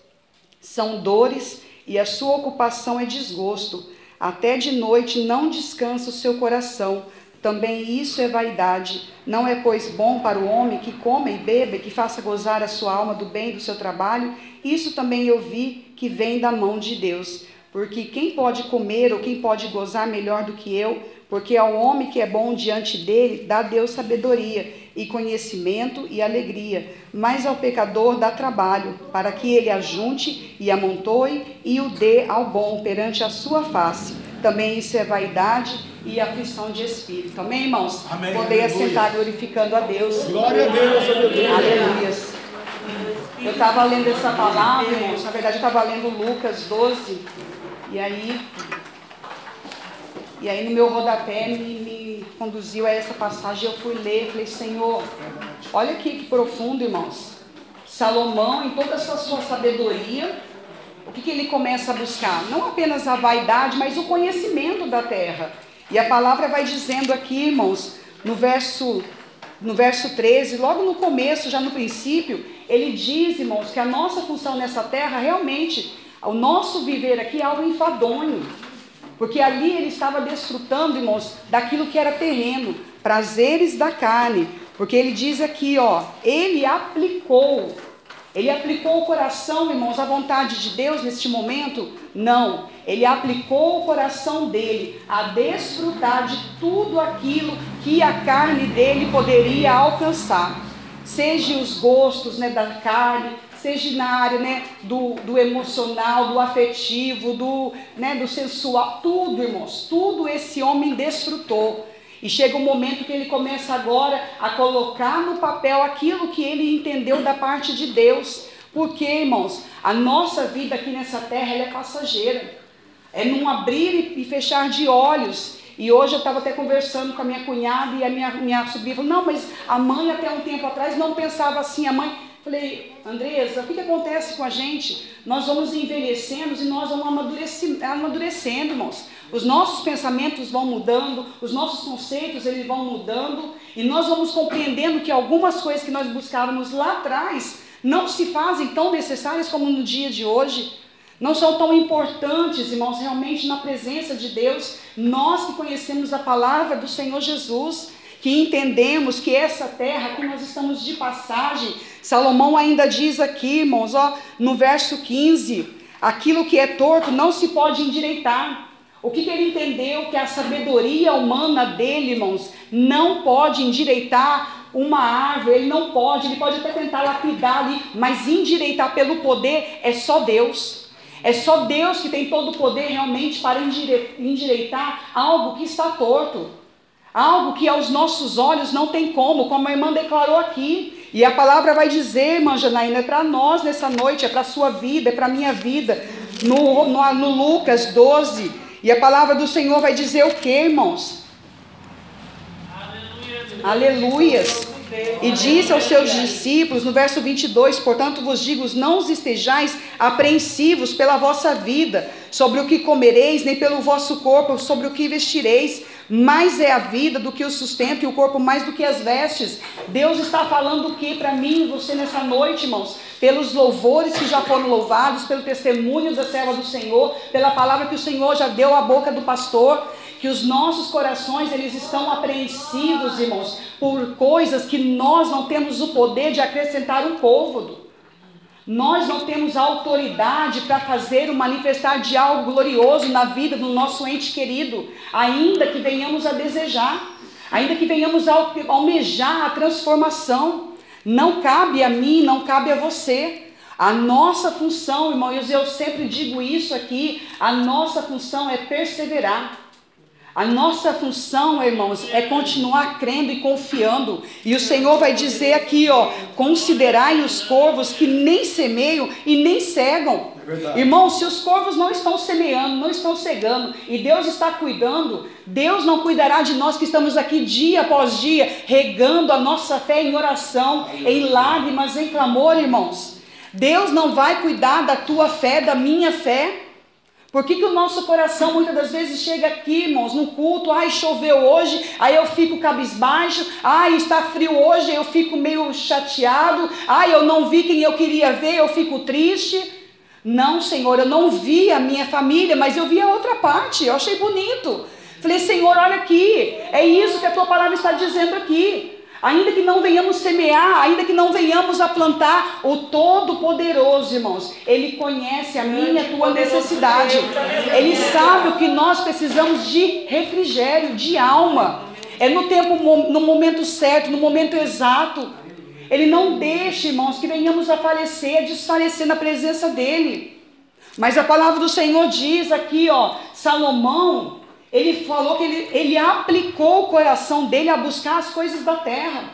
I: são dores e a sua ocupação é desgosto. Até de noite não descansa o seu coração. Também isso é vaidade. Não é, pois, bom para o homem que coma e beba, que faça gozar a sua alma do bem do seu trabalho? Isso também eu vi que vem da mão de Deus. Porque quem pode comer ou quem pode gozar melhor do que eu? Porque ao homem que é bom diante dele, dá Deus sabedoria e conhecimento e alegria. Mas ao pecador dá trabalho, para que ele ajunte e amontoe e o dê ao bom perante a sua face. Também isso é vaidade e aflição de espírito. Amém, irmãos?
A: Amém.
I: Poder
A: Aleluia.
I: assentar glorificando a Deus.
A: Glória a Deus, aleluia.
I: Aleluia. Eu estava lendo essa palavra, irmãos. Na verdade, eu estava lendo Lucas 12. E aí, e aí no meu rodapé me, me conduziu a essa passagem. Eu fui ler, falei, Senhor, olha aqui que profundo, irmãos. Salomão, em toda essa sua sabedoria, o que, que ele começa a buscar? Não apenas a vaidade, mas o conhecimento da terra. E a palavra vai dizendo aqui, irmãos, no verso, no verso 13, logo no começo, já no princípio, ele diz, irmãos, que a nossa função nessa terra realmente, o nosso viver aqui é algo enfadonho. Porque ali ele estava desfrutando, irmãos, daquilo que era terreno, prazeres da carne. Porque ele diz aqui, ó, ele aplicou ele aplicou o coração, irmãos, à vontade de Deus neste momento? Não. Ele aplicou o coração dele a desfrutar de tudo aquilo que a carne dele poderia alcançar. Seja os gostos né, da carne, seja na área né, do, do emocional, do afetivo, do, né, do sensual, tudo, irmãos, tudo esse homem desfrutou. E chega um momento que ele começa agora a colocar no papel aquilo que ele entendeu da parte de Deus. Porque, irmãos, a nossa vida aqui nessa terra é passageira. É num abrir e fechar de olhos. E hoje eu estava até conversando com a minha cunhada e a minha, minha sobrinha falou, não, mas a mãe até um tempo atrás não pensava assim. A mãe, falei, Andresa, o que, que acontece com a gente? Nós vamos envelhecendo e nós vamos amadurecendo, amadurecendo irmãos. Os nossos pensamentos vão mudando, os nossos conceitos eles vão mudando e nós vamos compreendendo que algumas coisas que nós buscávamos lá atrás não se fazem tão necessárias como no dia de hoje. Não são tão importantes, irmãos, realmente na presença de Deus. Nós que conhecemos a palavra do Senhor Jesus, que entendemos que essa terra que nós estamos de passagem, Salomão ainda diz aqui, irmãos, ó, no verso 15, aquilo que é torto não se pode endireitar. O que, que, ele entendeu? Que a sabedoria humana dele, irmãos, não pode endireitar uma árvore, ele não pode, ele pode até tentar lapidar ali, mas endireitar pelo poder é só Deus. É só Deus que tem todo o poder realmente para endireitar algo que está torto. Algo que aos nossos olhos não tem como, como a irmã declarou aqui. E a palavra vai dizer, irmã Janaína, é para nós nessa noite, é para a sua vida, é para a minha vida. No, no, no Lucas 12, e a palavra do Senhor vai dizer o que, irmãos? Aleluias. E disse aos seus discípulos, no verso 22, portanto vos digo, não os estejais apreensivos pela vossa vida, sobre o que comereis, nem pelo vosso corpo, sobre o que vestireis, mais é a vida do que o sustento e o corpo mais do que as vestes. Deus está falando o que para mim e você nessa noite, irmãos? Pelos louvores que já foram louvados, pelo testemunho da serva do Senhor, pela palavra que o Senhor já deu à boca do pastor, que os nossos corações eles estão apreensivos, irmãos, por coisas que nós não temos o poder de acrescentar um côvado. Nós não temos autoridade para fazer o manifestar de algo glorioso na vida do nosso ente querido, ainda que venhamos a desejar, ainda que venhamos a almejar a transformação. Não cabe a mim, não cabe a você. A nossa função, irmãos, eu sempre digo isso aqui, a nossa função é perseverar. A nossa função, irmãos, é continuar crendo e confiando. E o Senhor vai dizer aqui, ó, considerai os corvos que nem semeiam e nem cegam.
A: verdade.
I: Irmãos, se os corvos não estão semeando, não estão cegando, e Deus está cuidando, Deus não cuidará de nós que estamos aqui dia após dia, regando a nossa fé em oração, em lágrimas, em clamor, irmãos. Deus não vai cuidar da tua fé, da minha fé. Por que, que o nosso coração muitas das vezes chega aqui, irmãos, no culto, ai, choveu hoje, aí eu fico cabisbaixo, ai, está frio hoje, eu fico meio chateado, ai, eu não vi quem eu queria ver, eu fico triste. Não, Senhor, eu não vi a minha família, mas eu vi a outra parte, eu achei bonito. Falei, Senhor, olha aqui, é isso que a tua palavra está dizendo aqui. Ainda que não venhamos semear, ainda que não venhamos a plantar, o Todo-Poderoso, irmãos, Ele conhece a minha e a tua necessidade. Ele sabe o que nós precisamos de refrigério, de alma. É no tempo, no momento certo, no momento exato. Ele não deixa, irmãos, que venhamos a falecer, a desfalecer na presença dEle. Mas a palavra do Senhor diz aqui, ó, Salomão, ele falou que ele, ele aplicou o coração dele a buscar as coisas da terra.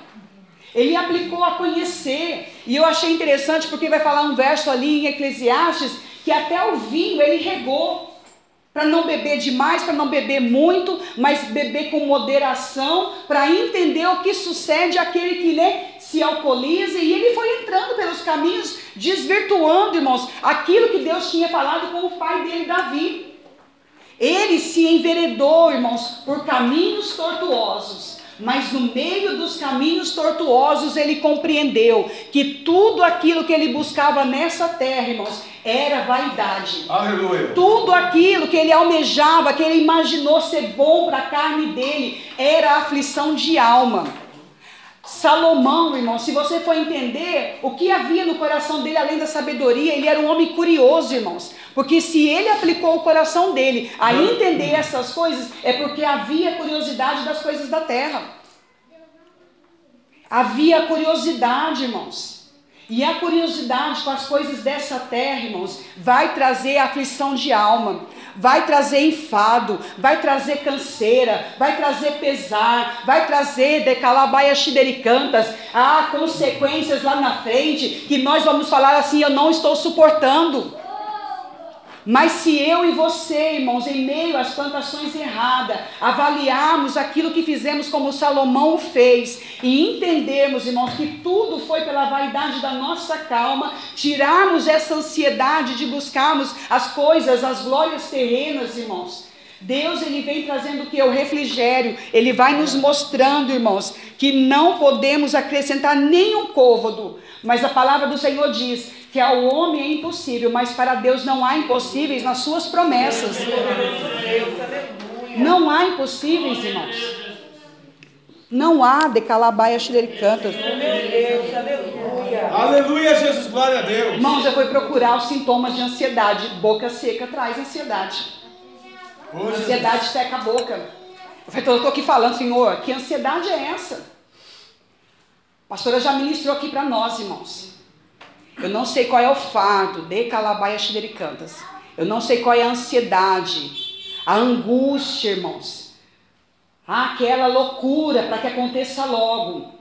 I: Ele aplicou a conhecer. E eu achei interessante porque vai falar um verso ali em Eclesiastes que até o vinho ele regou. Para não beber demais, para não beber muito, mas beber com moderação, para entender o que sucede àquele que né, se alcooliza. E ele foi entrando pelos caminhos, desvirtuando, irmãos, aquilo que Deus tinha falado com o pai dele, Davi. Ele se enveredou, irmãos, por caminhos tortuosos. Mas no meio dos caminhos tortuosos ele compreendeu que tudo aquilo que ele buscava nessa terra, irmãos, era vaidade.
A: Aleluia.
I: Tudo aquilo que ele almejava, que ele imaginou ser bom para a carne dele, era aflição de alma. Salomão, irmão, se você for entender o que havia no coração dele além da sabedoria, ele era um homem curioso, irmãos. Porque se ele aplicou o coração dele a entender essas coisas, é porque havia curiosidade das coisas da terra. Havia curiosidade, irmãos. E a curiosidade com as coisas dessa terra, irmãos, vai trazer aflição de alma, vai trazer enfado, vai trazer canseira, vai trazer pesar, vai trazer decalabaia xidericantas, há consequências lá na frente que nós vamos falar assim: eu não estou suportando. Mas se eu e você, irmãos, em meio às plantações erradas, avaliarmos aquilo que fizemos como Salomão fez e entendermos, irmãos, que tudo foi pela vaidade da nossa calma, tirarmos essa ansiedade de buscarmos as coisas, as glórias terrenas, irmãos. Deus ele vem trazendo o que? O refrigério. Ele vai nos mostrando, irmãos, que não podemos acrescentar nenhum côvado. Mas a palavra do Senhor diz que ao homem é impossível, mas para Deus não há impossíveis nas suas promessas. Não há impossíveis, irmãos. Não há decalabaia xilericantas.
A: Aleluia, Jesus, glória a Deus.
I: Irmãos, eu fui procurar os sintomas de ansiedade. Boca seca traz ansiedade.
A: Hoje,
I: Ansiedade seca a boca. Eu estou aqui falando, Senhor, que ansiedade é essa? A pastora já ministrou aqui para nós, irmãos. Eu não sei qual é o fardo de Calabaia Xidericantas. Eu não sei qual é a ansiedade, a angústia, irmãos. Aquela loucura para que aconteça logo.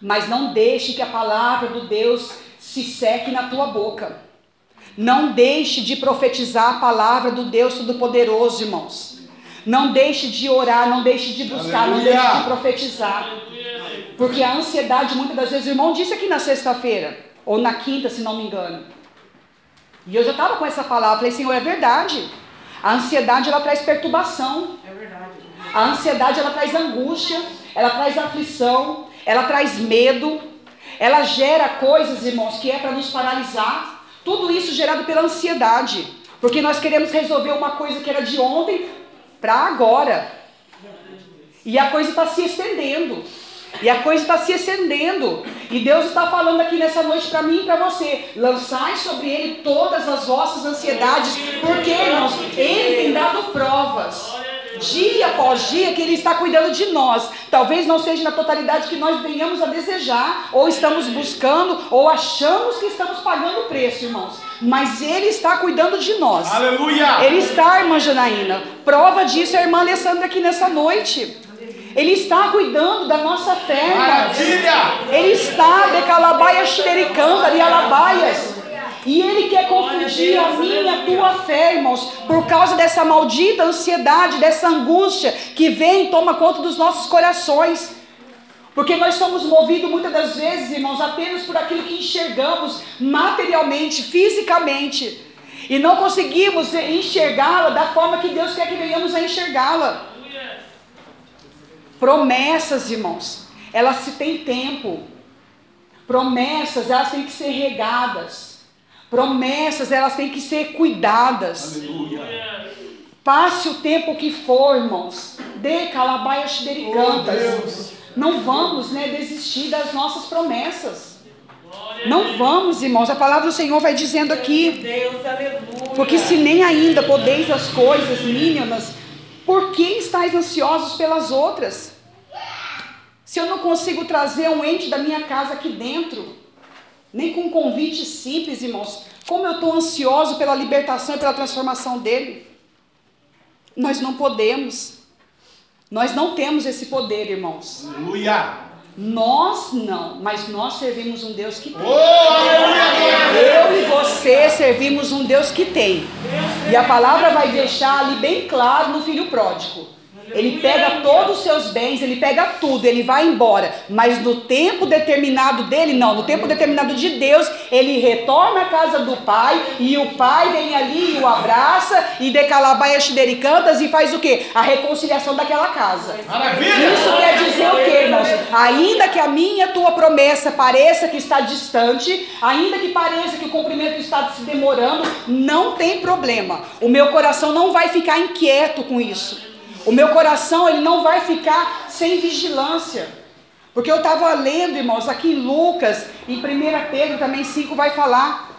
I: Mas não deixe que a palavra do Deus se seque na tua boca. Não deixe de profetizar a palavra do Deus Todo-Poderoso, irmãos. Não deixe de orar, não deixe de buscar, não
A: Aleluia.
I: deixe de profetizar. Porque a ansiedade, muitas das vezes, o irmão disse aqui na sexta-feira, ou na quinta, se não me engano. E eu já estava com essa palavra, falei, Senhor, é verdade. A ansiedade, ela traz perturbação.
B: É verdade.
I: A ansiedade, ela traz angústia, ela traz aflição, ela traz medo, ela gera coisas, irmãos, que é para nos paralisar. Tudo isso gerado pela ansiedade. Porque nós queremos resolver uma coisa que era de ontem para agora. E a coisa está se estendendo. E a coisa está se estendendo. E Deus está falando aqui nessa noite para mim e para você. Lançai sobre ele todas as vossas ansiedades. Porque, irmãos, ele tem dado provas. Dia após dia que ele está cuidando de nós. Talvez não seja na totalidade que nós venhamos a desejar, ou estamos buscando, ou achamos que estamos pagando o preço, irmãos. mas Ele está cuidando de nós.
A: Aleluia!
I: Ele está, irmã Janaína. Prova disso é a irmã Alessandra aqui nessa noite. Ele está cuidando da nossa fé.
A: Maravilha!
I: Ele está de calabaia xericanda ali alabaias. E ele quer confundir a minha e a tua fé, irmãos, por causa dessa maldita ansiedade, dessa angústia que vem e toma conta dos nossos corações. Porque nós somos movidos muitas das vezes, irmãos, apenas por aquilo que enxergamos materialmente, fisicamente. E não conseguimos enxergá-la da forma que Deus quer que venhamos a enxergá-la. Promessas, irmãos, elas se têm tempo. Promessas, elas têm que ser regadas. Promessas, elas têm que ser cuidadas.
A: Aleluia!
I: Passe o tempo que for, irmãos. Dê calabaias
A: Oh,
I: dericantas.
A: Deus!
I: Não vamos né, desistir das nossas promessas. Não vamos, irmãos. A palavra do Senhor vai dizendo aqui.
B: Deus, aleluia.
I: Porque se nem ainda podeis as coisas mínimas, por que estáis ansiosos pelas outras? Se eu não consigo trazer um ente da minha casa aqui dentro, nem com um convite simples, irmãos, como eu estou ansioso pela libertação e pela transformação dele? Nós não podemos. Nós não temos esse poder, irmãos.
A: Aleluia!
I: Nós não, mas nós servimos um Deus que tem.
A: Oh!
I: Eu e você servimos um Deus que tem. E a palavra vai deixar ali bem claro no filho pródigo. Ele pega todos os seus bens, ele pega tudo, ele vai embora. Mas no tempo determinado dele, não. No tempo determinado de Deus, ele retorna à casa do pai. E o pai vem ali e o abraça. E decalabaia xidericantas e faz o quê? A reconciliação daquela casa.
A: Maravilha!
I: Isso quer dizer o quê, irmãos? Ainda que a minha tua promessa pareça que está distante, ainda que pareça que o cumprimento está se demorando, não tem problema. O meu coração não vai ficar inquieto com isso. O meu coração ele não vai ficar sem vigilância. Porque eu estava lendo, irmãos, aqui em Lucas, em 1 Pedro também 5 vai falar.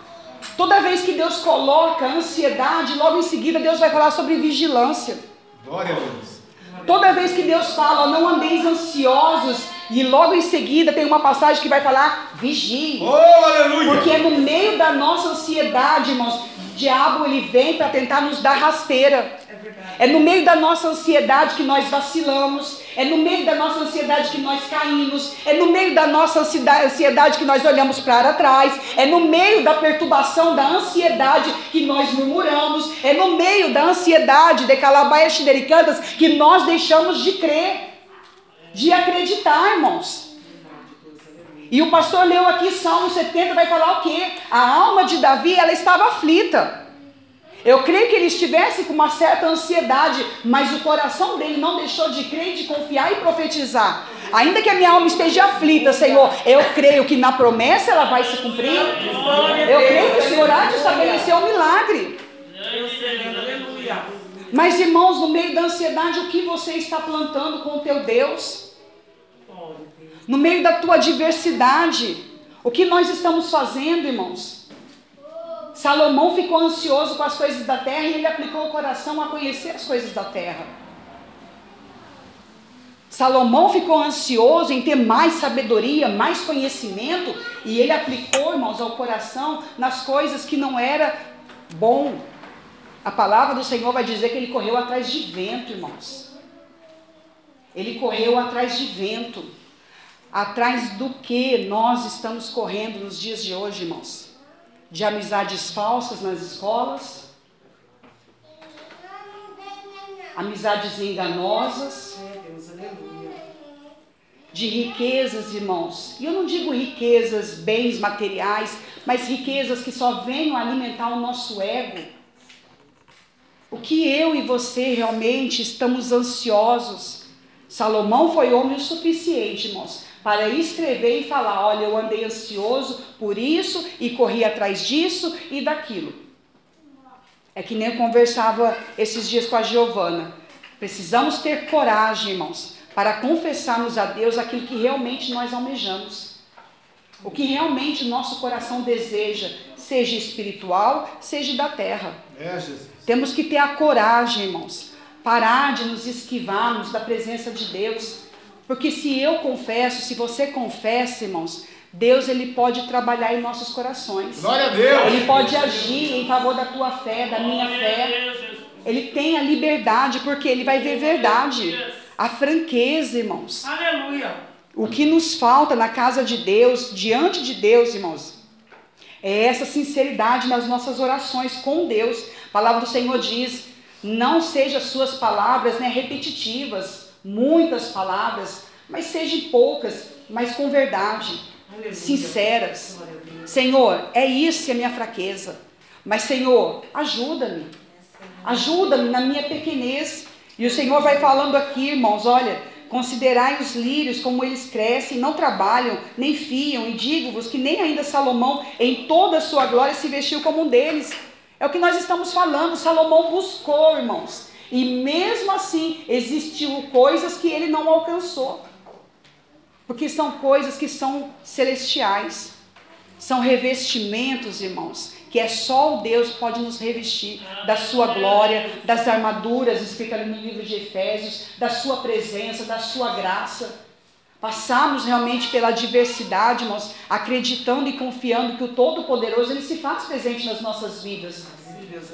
I: Toda vez que Deus coloca ansiedade, logo em seguida Deus vai falar sobre vigilância.
A: Glória a Deus!
I: Toda vez que Deus fala, não andeis ansiosos, e logo em seguida tem uma passagem que vai falar, vigie.
A: Oh, aleluia!
I: Porque é no meio da nossa ansiedade, irmãos, o diabo ele vem para tentar nos dar rasteira. É no meio da nossa ansiedade que nós vacilamos. É no meio da nossa ansiedade que nós caímos. É no meio da nossa ansiedade- que nós olhamos para trás. É no meio da perturbação, da ansiedade que nós murmuramos. É no meio da ansiedade de calabaias xidericantas que nós deixamos de crer, de acreditar, irmãos. E o pastor leu aqui Salmo 70, vai falar o quê? A alma de Davi, ela estava aflita. Eu creio que ele estivesse com uma certa ansiedade, mas o coração dele não deixou de crer, de confiar e profetizar. Ainda que a minha alma esteja aflita, Senhor, eu creio que na promessa ela vai se cumprir. Eu creio que o Senhor há de estabelecer um milagre. Mas irmãos, no meio da ansiedade, o que você está plantando com o teu Deus? No meio da tua adversidade, o que nós estamos fazendo, irmãos? Salomão ficou ansioso com as coisas da terra e ele aplicou o coração a conhecer as coisas da terra. Salomão ficou ansioso em ter mais sabedoria, mais conhecimento, e ele aplicou, irmãos, ao coração nas coisas que não era bom. A palavra do Senhor vai dizer que ele correu atrás de vento, irmãos. Ele correu atrás de vento. Atrás do que nós estamos correndo nos dias de hoje, irmãos? De amizades falsas nas escolas, amizades enganosas, de riquezas, irmãos. E eu não digo riquezas, bens materiais, mas riquezas que só venham alimentar o nosso ego. O que eu e você realmente estamos ansiosos? Salomão foi homem o suficiente, irmãos, para escrever e falar: olha, eu andei ansioso por isso e corri atrás disso e daquilo. É que nem eu conversava esses dias com a Giovana. Precisamos ter coragem, irmãos, para confessarmos a Deus aquilo que realmente nós almejamos. O que realmente nosso coração deseja, seja espiritual, seja da terra.
A: É.
I: Temos que ter a coragem, irmãos, parar de nos esquivarmos da presença de Deus. Porque se eu confesso, se você confessa, irmãos, Deus ele pode trabalhar em nossos corações.
A: Glória a Deus.
I: Ele pode agir em favor da tua fé, da minha fé. Ele tem a liberdade porque ele vai ver verdade. A franqueza, irmãos.
B: Aleluia.
I: O que nos falta na casa de Deus, diante de Deus, irmãos, é essa sinceridade nas nossas orações com Deus. A palavra do Senhor diz: não sejam suas palavras né, repetitivas, muitas palavras, mas sejam poucas, mas com verdade,
B: Aleluia.
I: sinceras.
B: Glória a Deus.
I: Senhor, é isso que é a minha fraqueza. Mas, Senhor, ajuda-me. Ajuda-me na minha pequenez. E o Senhor vai falando aqui, irmãos, olha, considerai os lírios como eles crescem, não trabalham, nem fiam, e digo-vos que nem ainda Salomão, em toda a sua glória, se vestiu como um deles. É o que nós estamos falando. Salomão buscou, irmãos. E mesmo assim, existiu coisas que ele não alcançou. Porque são coisas que são celestiais. São revestimentos, irmãos, que é só o Deus pode nos revestir da sua glória, das armaduras, escrita ali no livro de Efésios, da sua presença, da sua graça. Passarmos realmente pela diversidade, irmãos, acreditando e confiando que o Todo-Poderoso ele se faz presente nas nossas vidas.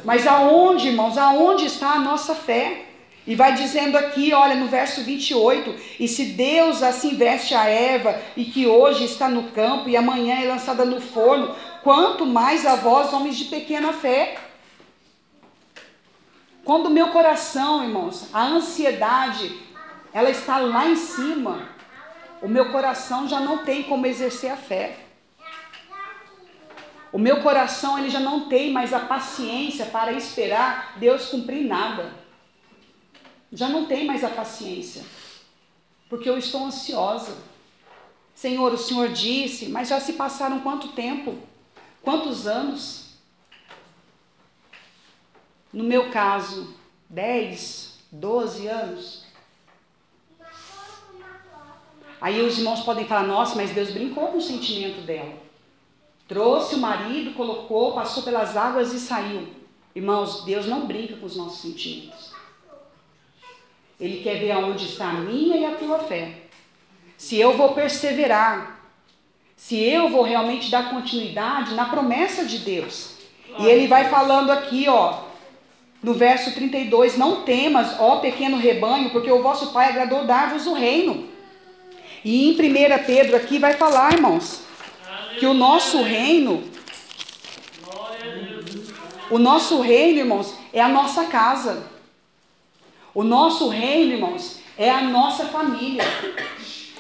I: Mas aonde, irmãos, aonde está a nossa fé? E vai dizendo aqui, olha, no verso 28, e se Deus assim veste a erva, e que hoje está no campo, e amanhã é lançada no forno, quanto mais a vós, homens de pequena fé. Quando o meu coração, irmãos, a ansiedade, ela está lá em cima, o meu coração já não tem como exercer a fé. O meu coração ele já não tem mais a paciência para esperar Deus cumprir nada. Já não tem mais a paciência. Porque eu estou ansiosa. Senhor, o Senhor disse, mas já se passaram quanto tempo? Quantos anos? No meu caso, 10, 12 anos. Aí os irmãos podem falar: nossa, mas Deus brincou com o sentimento dela. Trouxe o marido, colocou, passou pelas águas e saiu. Irmãos, Deus não brinca com os nossos sentimentos. Ele quer ver aonde está a minha e a tua fé. Se eu vou perseverar, se eu vou realmente dar continuidade na promessa de Deus. E ele vai falando aqui, ó, no verso 32, não temas, ó pequeno rebanho, porque o vosso Pai agradou dar-vos o reino. E em 1 Pedro aqui vai falar, irmãos, que o nosso reino, o nosso reino, irmãos, é a nossa casa. O nosso reino, irmãos, é a nossa família.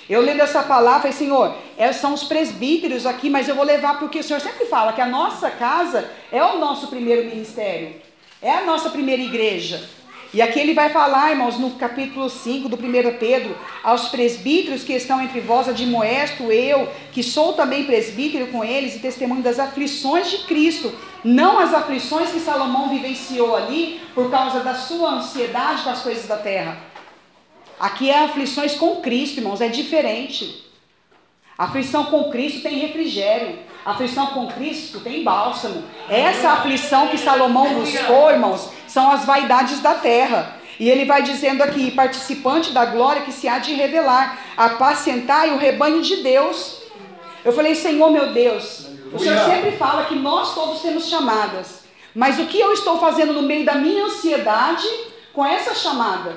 I: Eu lendo essa palavra, falei, Senhor, é, são os presbíteros aqui, mas eu vou levar porque o Senhor sempre fala que a nossa casa é o nosso primeiro ministério, é a nossa primeira igreja. E aqui ele vai falar, irmãos, no capítulo 5 do 1 Pedro, aos presbíteros que estão entre vós, admoesto eu, que sou também presbítero com eles e testemunho das aflições de Cristo, não as aflições que Salomão vivenciou ali por causa da sua ansiedade com as coisas da terra. Aqui é aflições com Cristo, irmãos, é diferente. Aflição com Cristo tem refrigério. Aflição com Cristo tem bálsamo. Essa aflição que Salomão buscou, irmãos, são as vaidades da terra. E ele vai dizendo aqui, participante da glória que se há de revelar, apacentai o rebanho de Deus. Eu falei, Senhor meu Deus, o Senhor sempre fala que nós todos temos chamadas. Mas o que eu estou fazendo no meio da minha ansiedade com essa chamada?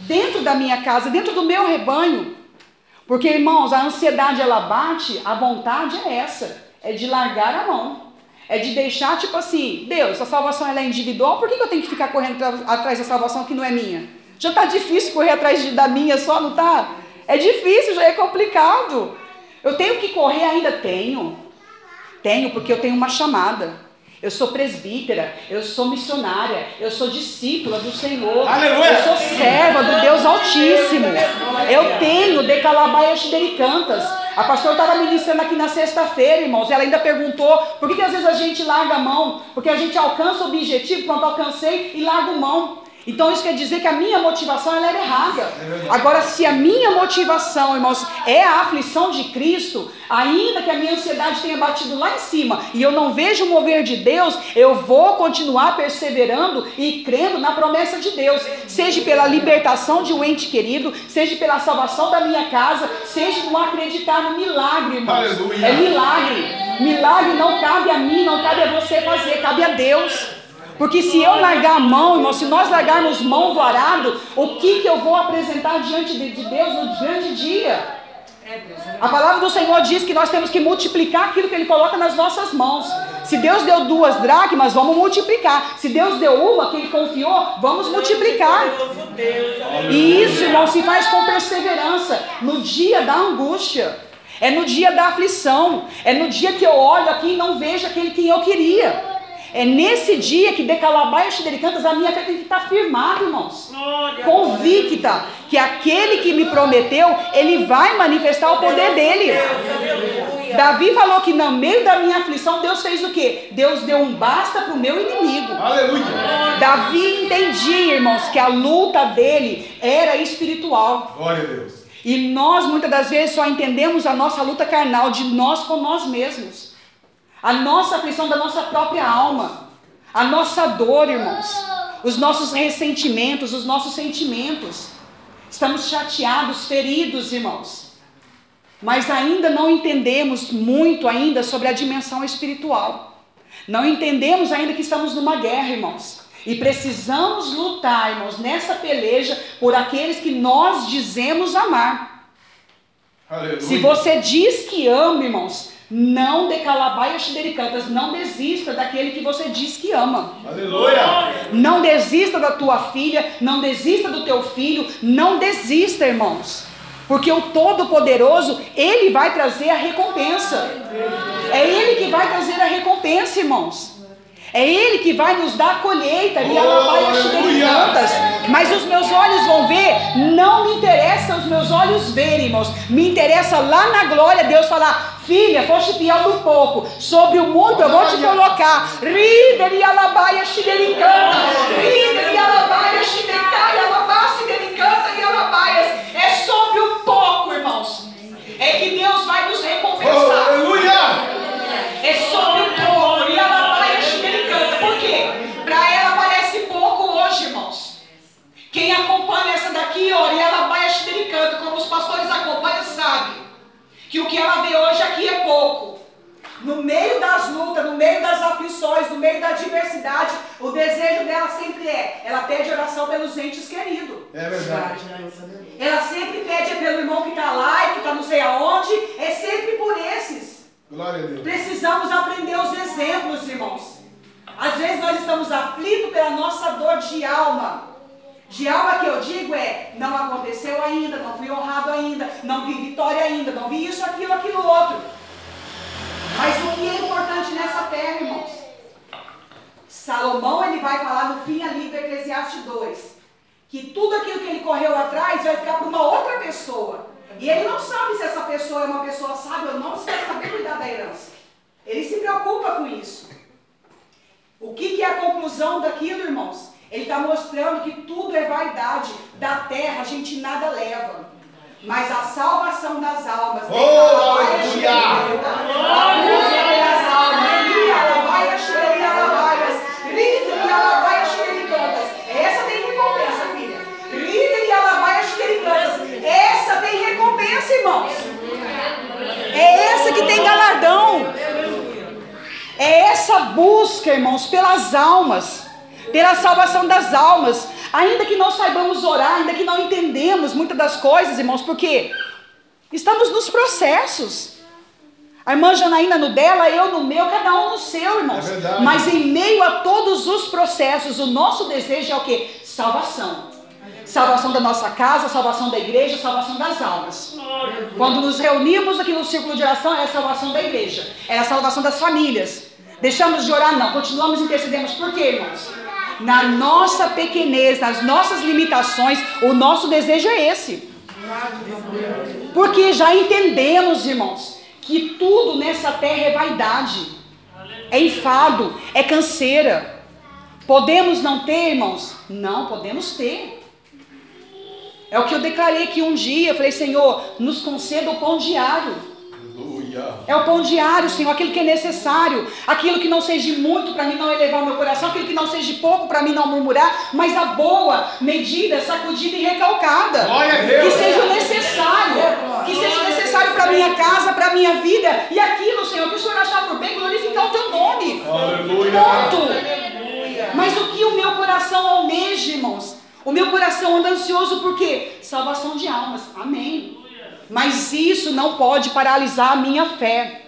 I: Dentro da minha casa, dentro do meu rebanho. Porque, irmãos, a ansiedade ela bate, a vontade é essa, é de largar a mão. É de deixar, tipo assim, Deus, a salvação é individual, por que, que eu tenho que ficar correndo atrás da salvação que não é minha? Já está difícil correr atrás de, da minha só, não tá? É difícil, já é complicado. Eu tenho que correr ainda? Tenho. Tenho, porque eu tenho uma chamada. Eu sou presbítera, eu sou missionária, eu sou discípula do Senhor.
A: Aleluia!
I: Eu sou serva do Deus Altíssimo. Eu tenho decalabaias cantas. A pastora estava ministrando aqui na sexta-feira, irmãos, e ela ainda perguntou por que, que às vezes a gente larga a mão? Porque a gente alcança o objetivo, pronto, alcancei e largo mão. Então isso quer dizer que a minha motivação ela era errada. Agora, se a minha motivação, irmãos, é a aflição de Cristo, ainda que a minha ansiedade tenha batido lá em cima e eu não vejo o mover de Deus, eu vou continuar perseverando e crendo na promessa de Deus, seja pela libertação de um ente querido, seja pela salvação da minha casa, seja no acreditar no milagre, irmãos.
A: Aleluia.
I: É milagre. Milagre não cabe a mim, não cabe a você fazer, cabe a Deus. Porque se eu largar a mão, irmão, se nós largarmos mão do arado, o que, que eu vou apresentar diante de, de Deus no grande dia? A palavra do Senhor diz que nós temos que multiplicar aquilo que Ele coloca nas nossas mãos. Se Deus deu duas dracmas, vamos multiplicar. Se Deus deu uma que Ele confiou, vamos multiplicar. E isso, irmão, se faz com perseverança no dia da angústia. É no dia da aflição. É no dia que eu olho aqui e não vejo aquele que eu queria. É nesse dia que decalabai e cantas, a minha fé tem que estar firmada, irmãos. Convicta que aquele que me prometeu, ele vai manifestar o poder dele. Davi falou que no meio da minha aflição, Deus fez o quê? Deus deu um basta para o meu inimigo.
A: Aleluia.
I: Davi entendia, irmãos, que a luta dele era espiritual.
A: Glória a Deus.
I: E nós muitas das vezes só entendemos a nossa luta carnal de nós com nós mesmos a nossa aflição da nossa própria alma, a nossa dor, irmãos, os nossos ressentimentos, os nossos sentimentos. Estamos chateados, feridos, irmãos. Mas ainda não entendemos muito ainda sobre a dimensão espiritual. Não entendemos ainda que estamos numa guerra, irmãos. E precisamos lutar, irmãos, nessa peleja por aqueles que nós dizemos amar.
A: Aleluia.
I: Se você diz que ama, irmãos, não decalabaia xidericantas, não desista daquele que você diz que ama.
A: Aleluia.
I: Não desista da tua filha, não desista do teu filho, não desista, irmãos. Porque o Todo-Poderoso, Ele vai trazer a recompensa. É Ele que vai trazer a recompensa, irmãos. É Ele que vai nos dar a colheita, e oh, Mas os meus olhos vão ver, não me interessa os meus olhos verem, irmãos. Me interessa lá na glória Deus falar: Filha, foste fiel no pouco, sobre o muito eu vou te colocar. Rider e alabaia xidericanta. Rider e alabaia xidericaya, alabaia xidericanta e alabaias. É sobre o pouco, irmãos. É que Deus vai nos recompensar.
A: Oh, aleluia!
I: É sobre o pouco. E alabaia xidericanta. Por quê? Para ela parece pouco hoje, irmãos. Quem acompanha essa daqui, ora, e alabaia xidericanta, como os pastores acompanham, sabe que o que ela é pouco. No meio das lutas, no meio das aflições, no meio da adversidade, o desejo dela sempre é, ela pede oração pelos entes queridos.
A: É verdade.
I: Ela sempre pede pelo irmão que está lá e que está não sei aonde, é sempre por esses.
A: Glória a Deus.
I: Precisamos aprender os exemplos, irmãos. Às vezes nós estamos aflitos pela nossa dor de alma. De alma que eu digo é, não aconteceu ainda, não fui honrado ainda, não vi vitória ainda, não vi isso, aquilo, aquilo outro. Mas o que é importante nessa terra, irmãos? Salomão ele vai falar no fim ali do Eclesiastes 2, que tudo aquilo que ele correu atrás vai ficar para uma outra pessoa. E ele não sabe se essa pessoa é uma pessoa sábia ou não, se vai saber cuidar da herança. Ele se preocupa com isso. O que, que é a conclusão daquilo, irmãos? Ele está mostrando que tudo é vaidade. Da terra a gente nada leva. Mas a salvação das almas.
A: Oh, aleluia!
I: A busca pelas almas. Essa tem recompensa, filha. Rita e alabaia xericantas. Essa tem recompensa, irmãos. É essa que tem galardão. É essa busca, irmãos, pelas almas pela salvação das almas. Ainda que não saibamos orar, ainda que não entendemos muitas das coisas, irmãos, porque estamos nos processos. A irmã Janaína no dela, eu no meu, cada um no seu, irmãos.
A: É
I: Mas em meio a todos os processos, o nosso desejo é o que? Salvação. Salvação da nossa casa, salvação da igreja, salvação das almas. Quando nos reunimos aqui no círculo de oração, é a salvação da igreja, é a salvação das famílias. Deixamos de orar? Não, continuamos intercedendo. Por quê, irmãos? Na nossa pequenez, nas nossas limitações, o nosso desejo é esse. Porque já entendemos, irmãos, que tudo nessa terra é vaidade, é enfado, é canseira. Podemos não ter, irmãos? Não, podemos ter. É o que eu declarei aqui um dia. Eu falei, Senhor, nos conceda o pão diário. É o pão diário, Senhor, aquilo que é necessário, aquilo que não seja muito para mim não elevar o meu coração, aquilo que não seja pouco para mim não murmurar, mas a boa medida, sacudida e recalcada. Que seja o necessário, que seja necessário para minha casa, para minha vida, e aquilo, Senhor, que o Senhor achar por bem glorificar o teu nome. Ponto. Mas o que o meu coração almeja, irmãos? O meu coração anda ansioso por quê? Salvação de almas. Amém. Mas isso não pode paralisar a minha fé.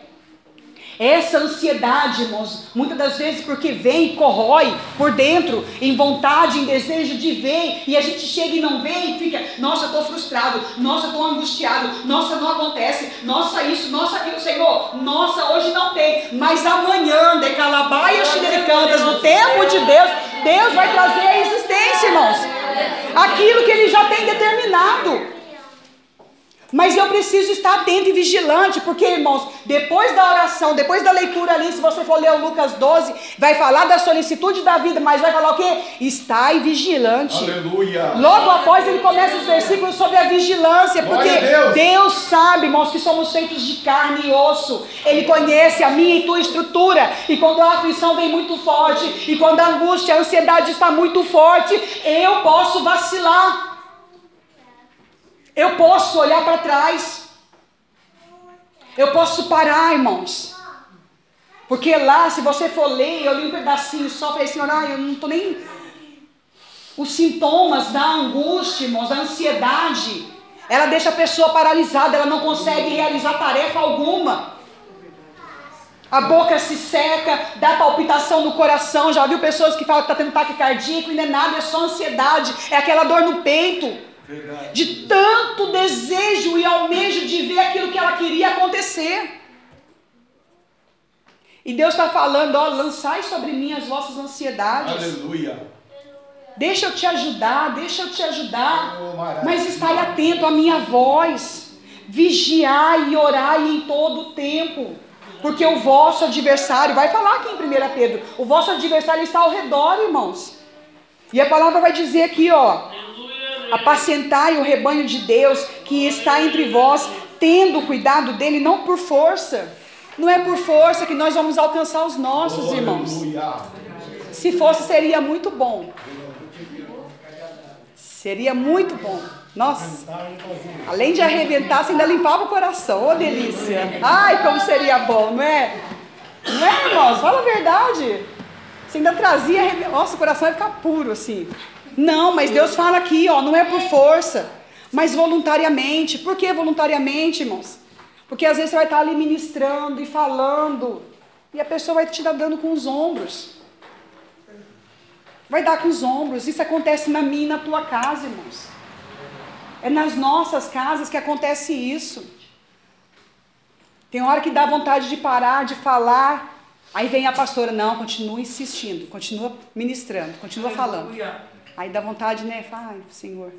I: Essa ansiedade, irmãos, muitas das vezes porque vem e corrói por dentro, em vontade, em desejo de ver, e a gente chega e não vê e fica, nossa, eu estou frustrado, nossa, eu estou angustiado, nossa, não acontece, nossa, isso, nossa, aquilo, Senhor, nossa, hoje não tem, mas amanhã, de calabaia cantas, no tempo de Deus, Deus vai trazer a existência, irmãos, aquilo que Ele já tem determinado. Mas eu preciso estar atento e vigilante, porque, irmãos, depois da oração, depois da leitura ali, se você for ler o Lucas 12, vai falar da solicitude da vida, mas vai falar o quê? Estai vigilante.
A: Aleluia.
I: Logo após ele começa os versículos sobre a vigilância, porque
A: Deus.
I: Deus sabe, irmãos, que somos feitos de carne e osso. Ele conhece a minha e tua estrutura. E quando a aflição vem muito forte, e quando a angústia, a ansiedade está muito forte, eu posso vacilar. Eu posso olhar para trás. Eu posso parar, irmãos. Porque lá, se você for ler, eu li um pedacinho só, falei, Senhor, ah, eu não estou nem. Os sintomas da angústia, irmãos, da ansiedade, ela deixa a pessoa paralisada, ela não consegue realizar tarefa alguma. A boca se seca, dá palpitação no coração. Já viu pessoas que falam que está tendo ataque cardíaco e não é nada, é só ansiedade, é aquela dor no peito. De tanto desejo e almejo de ver aquilo que ela queria acontecer. E Deus está falando, ó, lançai sobre mim as vossas ansiedades.
A: Aleluia.
I: Deixa eu te ajudar, deixa eu te ajudar. Mas estai atento à minha voz. Vigiai e orai em todo o tempo. Porque o vosso adversário, vai falar aqui em 1 Pedro, o vosso adversário está ao redor, irmãos. E a palavra vai dizer aqui, ó, Apacentai o rebanho de Deus que está entre vós, tendo cuidado dele, não por força. Não é por força que nós vamos alcançar os nossos, irmãos. Se fosse, seria muito bom. Seria muito bom. Nossa, além de arrebentar, você ainda limpava o coração. Ô, oh, delícia. Ai, como seria bom, não é? Não é, irmãos? Fala a verdade. Você ainda trazia, nossa, o coração ia ficar puro assim. Não, mas Deus fala aqui, ó, não é por força, mas voluntariamente. Por que voluntariamente, irmãos? Porque às vezes você vai estar ali ministrando e falando, e a pessoa vai te dar dando com os ombros. Vai dar com os ombros. Isso acontece na minha e na tua casa, irmãos. É nas nossas casas que acontece isso. Tem hora que dá vontade de parar, de falar. Aí vem a pastora, não, continua insistindo, continua ministrando, continua falando. Aí dá vontade, né? Fala, ai, Senhor,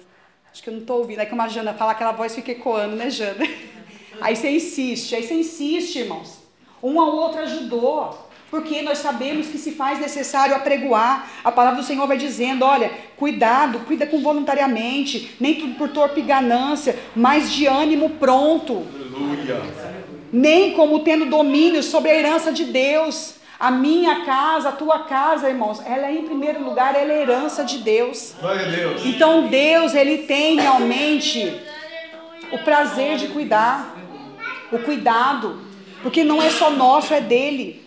I: acho que eu não estou ouvindo. Aí como a Jana fala, aquela voz fica ecoando, né, Jana? *laughs* Aí você insiste, aí você insiste, irmãos. Um ao outro ajudou. Porque nós sabemos que se faz necessário apregoar. A palavra do Senhor vai dizendo: olha, cuidado, cuida com voluntariamente, nem tudo por torpe ganância, mas de ânimo pronto. Aleluia. Nem como tendo domínio sobre a herança de Deus. A minha casa, a tua casa, irmãos, ela é em primeiro lugar, ela é herança de Deus.
A: Deus.
I: Então Deus, ele tem realmente o prazer de cuidar, o cuidado, porque não é só nosso, é dele.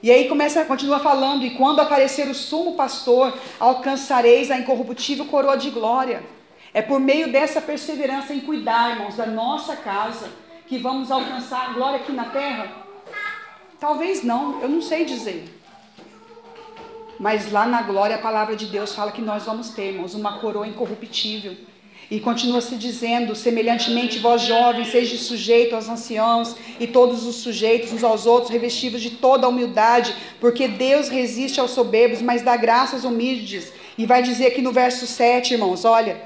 I: E aí começa, continua falando, e quando aparecer o sumo pastor, alcançareis a incorruptível coroa de glória. É por meio dessa perseverança em cuidar, irmãos, da nossa casa, que vamos alcançar a glória aqui na terra. Talvez não, eu não sei dizer. Mas lá na glória a palavra de Deus fala que nós vamos ter, irmãos, uma coroa incorruptível. E continua se dizendo, semelhantemente vós jovens, sejam sujeitos aos anciãos e todos os sujeitos uns aos outros, revestidos de toda a humildade, porque Deus resiste aos soberbos, mas dá graças aos humildes. E vai dizer aqui no verso 7, irmãos, olha,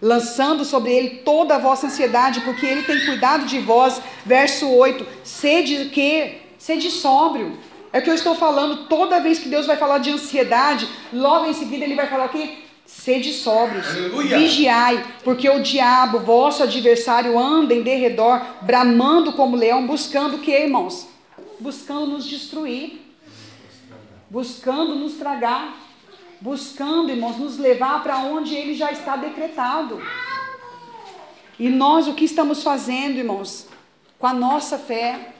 I: lançando sobre ele toda a vossa ansiedade, porque ele tem cuidado de vós. Verso 8, sede que Sede sóbrio. É o que eu estou falando. Toda vez que Deus vai falar de ansiedade, logo em seguida ele vai falar o quê? Sede sóbrios,
A: Aleluia.
I: vigiai, porque o diabo, vosso adversário, anda em derredor, bramando como leão, buscando o que, irmãos? Buscando nos destruir, buscando nos tragar, buscando, irmãos, nos levar para onde ele já está decretado. E nós o que estamos fazendo, irmãos? Com a nossa fé.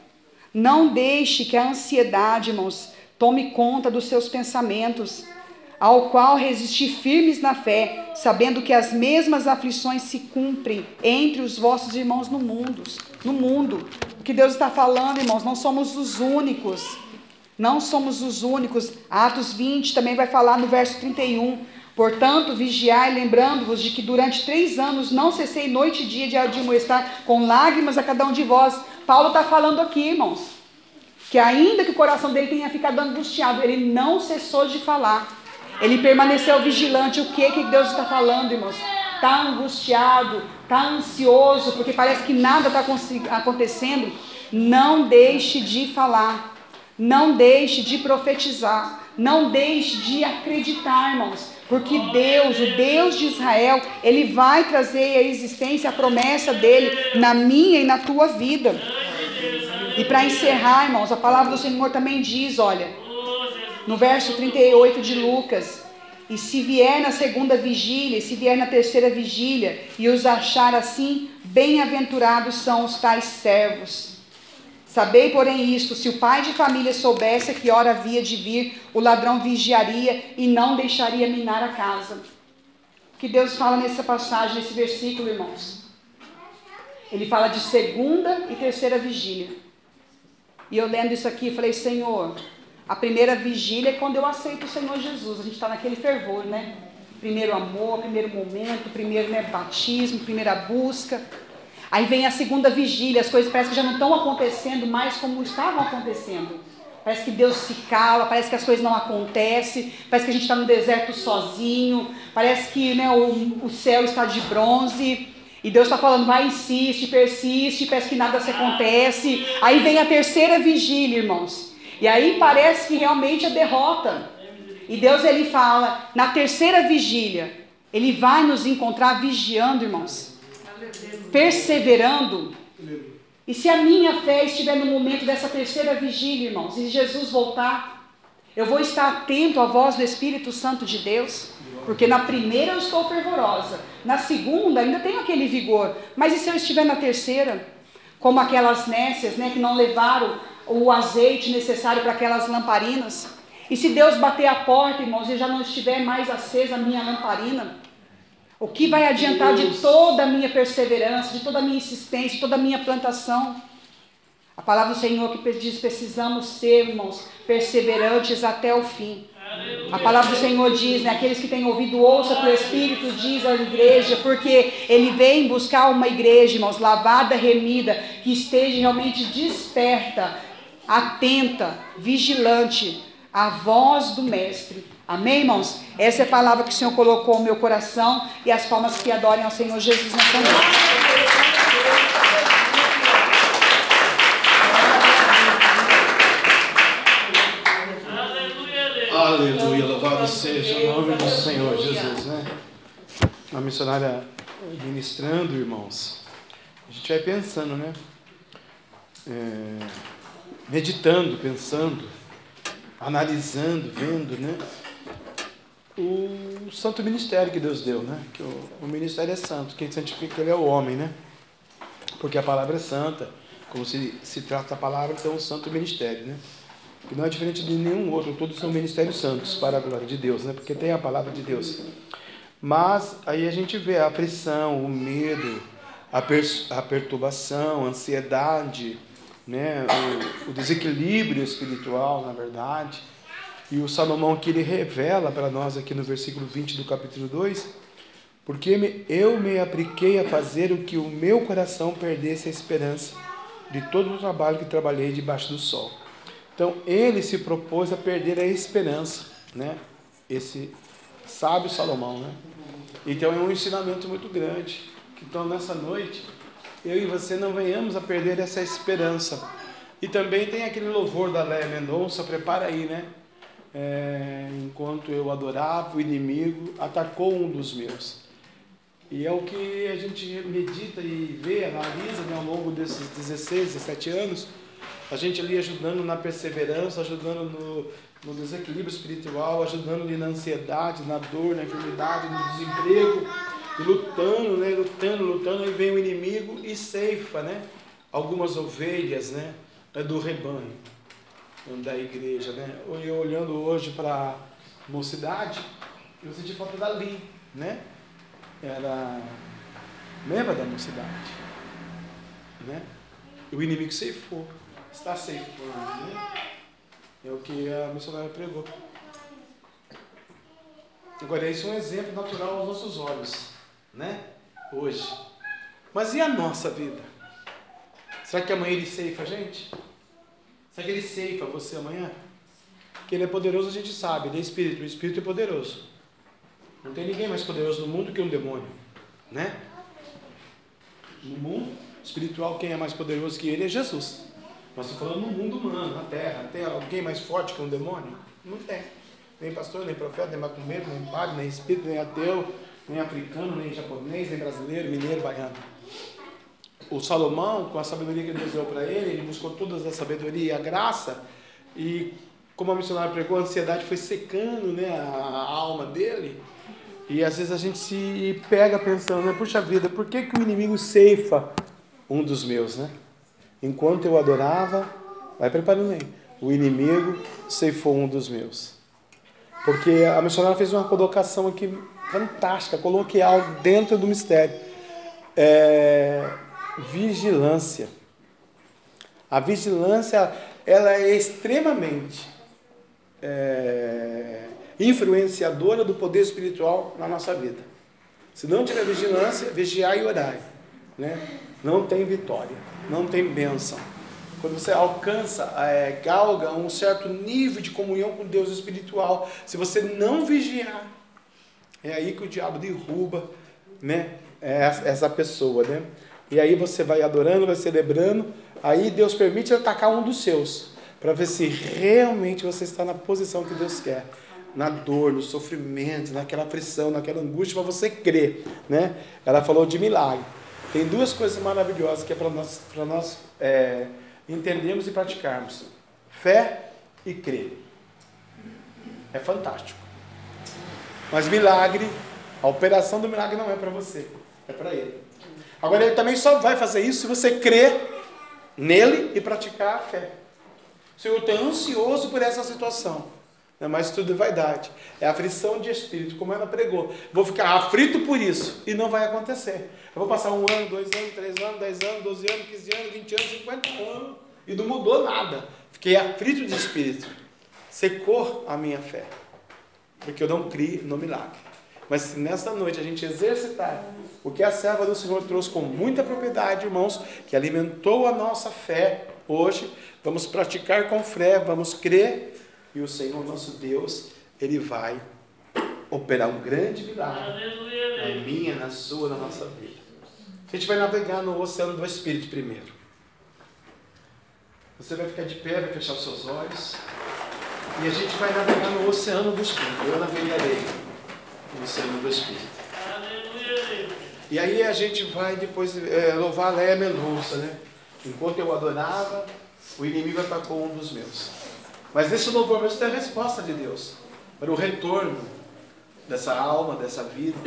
I: Não deixe que a ansiedade, irmãos, tome conta dos seus pensamentos, ao qual resistir firmes na fé, sabendo que as mesmas aflições se cumprem entre os vossos irmãos no mundo. No mundo. O que Deus está falando, irmãos, não somos os únicos. Não somos os únicos. Atos 20 também vai falar no verso 31. Portanto, vigiai, lembrando-vos de que durante três anos não cessei noite e dia de admoestar com lágrimas a cada um de vós. Paulo está falando aqui, irmãos, que ainda que o coração dele tenha ficado angustiado, ele não cessou de falar. Ele permaneceu vigilante. O que que Deus está falando, irmãos? Está angustiado, está ansioso, porque parece que nada está acontecendo. Não deixe de falar. Não deixe de profetizar. Não deixe de acreditar, irmãos. Porque Deus, o Deus de Israel, Ele vai trazer à existência a promessa dele na minha e na tua vida. E para encerrar, irmãos, a palavra do Senhor também diz: olha, no verso 38 de Lucas: E se vier na segunda vigília, e se vier na terceira vigília, e os achar assim, bem-aventurados são os tais servos. Sabei, porém, isto: se o pai de família soubesse que hora havia de vir, o ladrão vigiaria e não deixaria minar a casa. O que Deus fala nessa passagem, nesse versículo, irmãos? Ele fala de segunda e terceira vigília. E eu lendo isso aqui, falei, Senhor, a primeira vigília é quando eu aceito o Senhor Jesus. A gente está naquele fervor, né? Primeiro amor, primeiro momento, primeiro né, batismo, primeira busca. Aí vem a segunda vigília, as coisas parecem que já não estão acontecendo mais como estavam acontecendo. Parece que Deus se cala, parece que as coisas não acontecem, parece que a gente está no deserto sozinho, parece que né, o, o céu está de bronze. E Deus está falando, vai, insiste, persiste, parece que nada se acontece. Aí vem a terceira vigília, irmãos. E aí parece que realmente é derrota. E Deus ele fala, na terceira vigília, ele vai nos encontrar vigiando, irmãos perseverando. E se a minha fé estiver no momento dessa terceira vigília, irmãos, e Jesus voltar, eu vou estar atento à voz do Espírito Santo de Deus, porque na primeira eu estou fervorosa, na segunda ainda tenho aquele vigor, mas e se eu estiver na terceira? Como aquelas nécias, né, que não levaram o azeite necessário para aquelas lamparinas? E se Deus bater a porta, irmãos, e já não estiver mais acesa a minha lamparina? O que vai adiantar de toda a minha perseverança, de toda a minha insistência, de toda a minha plantação? A palavra do Senhor que diz: precisamos ser, irmãos, perseverantes até o fim. A palavra do Senhor diz, né, aqueles que têm ouvido, ouça o que o Espírito diz à igreja, porque ele vem buscar uma igreja, irmãos, lavada, remida, que esteja realmente desperta, atenta, vigilante à voz do Mestre. Amém, irmãos? Essa é a palavra que o Senhor colocou no meu coração e as palmas que adorem ao Senhor Jesus nessa noite.
A: Aleluia, louvado seja o nome do Senhor Jesus, né? A missionária ministrando, irmãos. A gente vai pensando, né? É, meditando, pensando, analisando, vendo, né? O santo ministério que Deus deu, né? Que o, o ministério é santo, quem santifica ele é o homem, né? Porque a palavra é santa, como se, se trata a palavra, então o santo ministério, né? Que não é diferente de nenhum outro, todos são ministérios santos para a glória de Deus, né? Porque tem a palavra de Deus. Mas aí a gente vê a aflição, o medo, a, per, a perturbação, a ansiedade, né? O, o desequilíbrio espiritual, na verdade e o Salomão que ele revela para nós aqui no versículo 20 do capítulo 2, porque eu me apliquei a fazer o que o meu coração perdesse a esperança de todo o trabalho que trabalhei debaixo do sol. Então ele se propôs a perder a esperança, né? Esse sábio Salomão, né? Então é um ensinamento muito grande. Então nessa noite eu e você não venhamos a perder essa esperança, E também tem aquele louvor da Léa Mendonça, prepara aí, né? É, enquanto eu adorava, o inimigo atacou um dos meus. E é o que a gente medita e vê, analisa né, ao longo desses 16, 17 anos, a gente ali ajudando na perseverança, ajudando no, no desequilíbrio espiritual, ajudando ali na ansiedade, na dor, na enfermidade, no desemprego, e lutando, né, lutando, lutando, e vem o inimigo e ceifa, né, algumas ovelhas, né, do rebanho da igreja, né. Eu olhando hoje para mocidade, eu senti falta da Lim, né, era, lembra da mocidade, né, o inimigo ceifou, está ceifando, né, é o que a missionária pregou. Agora, isso é um exemplo natural aos nossos olhos, né? Hoje. Mas e a nossa vida? Será que amanhã ele ceifa a gente? Será que ele ceifa você amanhã? Que ele é poderoso, a gente sabe, ele é espírito, o espírito é poderoso. Não tem ninguém mais poderoso no mundo que um demônio, né? No mundo espiritual, quem é mais poderoso que ele é Jesus. Nós estamos falando no mundo humano, na terra. Tem alguém mais forte que um demônio? Não tem. Nem pastor, nem profeta, nem macumbeiro, nem padre, nem espírito, nem ateu, nem africano, nem japonês, nem brasileiro, mineiro, baiano. O Salomão, com a sabedoria que Deus deu para ele, ele buscou toda a sabedoria e a graça, e como a missionária pregou, a ansiedade foi secando né, a alma dele. E às vezes a gente se pega pensando, né, puxa vida, por que, que o inimigo ceifa um dos meus, né? Enquanto eu adorava, vai preparando aí, o inimigo ceifou um dos meus. Porque a missionária fez uma colocação aqui fantástica, coloquei algo dentro do mistério. É, vigilância. A vigilância, ela é extremamente é, influenciadora do poder espiritual na nossa vida. Se não tiver vigilância, vigiar e orar, né? não tem vitória não tem bênção. Quando você alcança, é, galga um certo nível de comunhão com Deus espiritual, se você não vigiar, é aí que o diabo derruba né, essa pessoa. Né? E aí você vai adorando, vai celebrando, aí Deus permite atacar um dos seus, para ver se realmente você está na posição que Deus quer. Na dor, no sofrimento, naquela aflição, naquela angústia, para você crer. Né? Ela falou de milagre. Tem duas coisas maravilhosas que é para nós, para nós é, entendermos e praticarmos: fé e crer. É fantástico. Mas milagre, a operação do milagre não é para você, é para ele. Agora ele também só vai fazer isso se você crer nele e praticar a fé. Se eu estou ansioso por essa situação, não é mais tudo vaidade. É aflição de espírito, como ela pregou. Vou ficar aflito por isso. E não vai acontecer. Eu vou passar um ano, dois anos, três anos, dez anos, doze anos, quinze anos, vinte anos, cinquenta anos. E não mudou nada. Fiquei aflito de espírito. Secou a minha fé. Porque eu não criei no milagre. Mas se nessa noite a gente exercitar o que a serva do Senhor trouxe com muita propriedade, irmãos, que alimentou a nossa fé hoje, vamos praticar com fé, vamos crer e o Senhor nosso Deus, Ele vai operar um grande milagre na minha, na sua, na nossa vida. A gente vai navegar no oceano do Espírito primeiro. Você vai ficar de pé, vai fechar os seus olhos. E a gente vai navegar no oceano do Espírito. Eu navegarei no oceano do Espírito. E aí a gente vai depois é, louvar a Leia Mendonça, né? Enquanto eu adorava, o inimigo atacou um dos meus. Mas nesse louvor mesmo tem a resposta de Deus para o retorno dessa alma, dessa vida,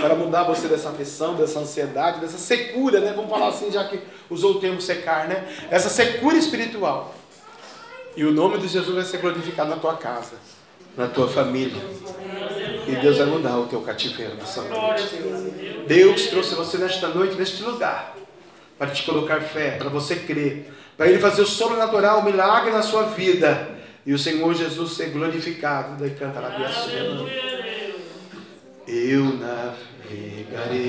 A: para mudar você dessa aflição, dessa ansiedade, dessa secura, né? Vamos falar assim, já que usou o termo secar, né? Essa secura espiritual. E o nome de Jesus vai ser glorificado na tua casa, na tua família. E Deus vai mudar o teu cativeiro nessa noite. Deus trouxe você nesta noite, neste lugar, para te colocar fé, para você crer, para Ele fazer o sobrenatural, o milagre na sua vida e o Senhor Jesus ser glorificado. Daí canta a Eu navegarei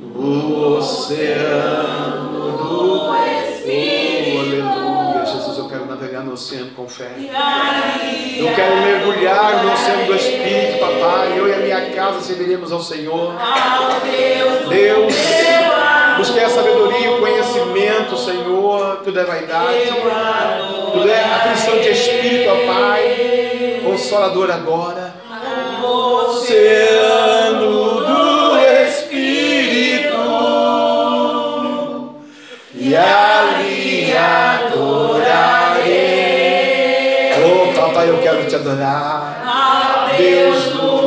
A: no oceano do Espírito navegar no oceano com fé. Eu quero mergulhar no oceano do Espírito, papai. Eu e a minha casa serviremos ao Senhor. Deus,
E: busquei a sabedoria e o conhecimento, Senhor. Tudo é vaidade, tudo é aflição de espírito, ó Pai. Consolador agora. Oceano. E ali adorar. A Deus
A: no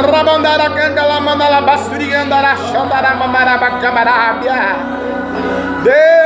E: Rabandara candala mandala basturiandara xandara mamaraba camarabia. Deus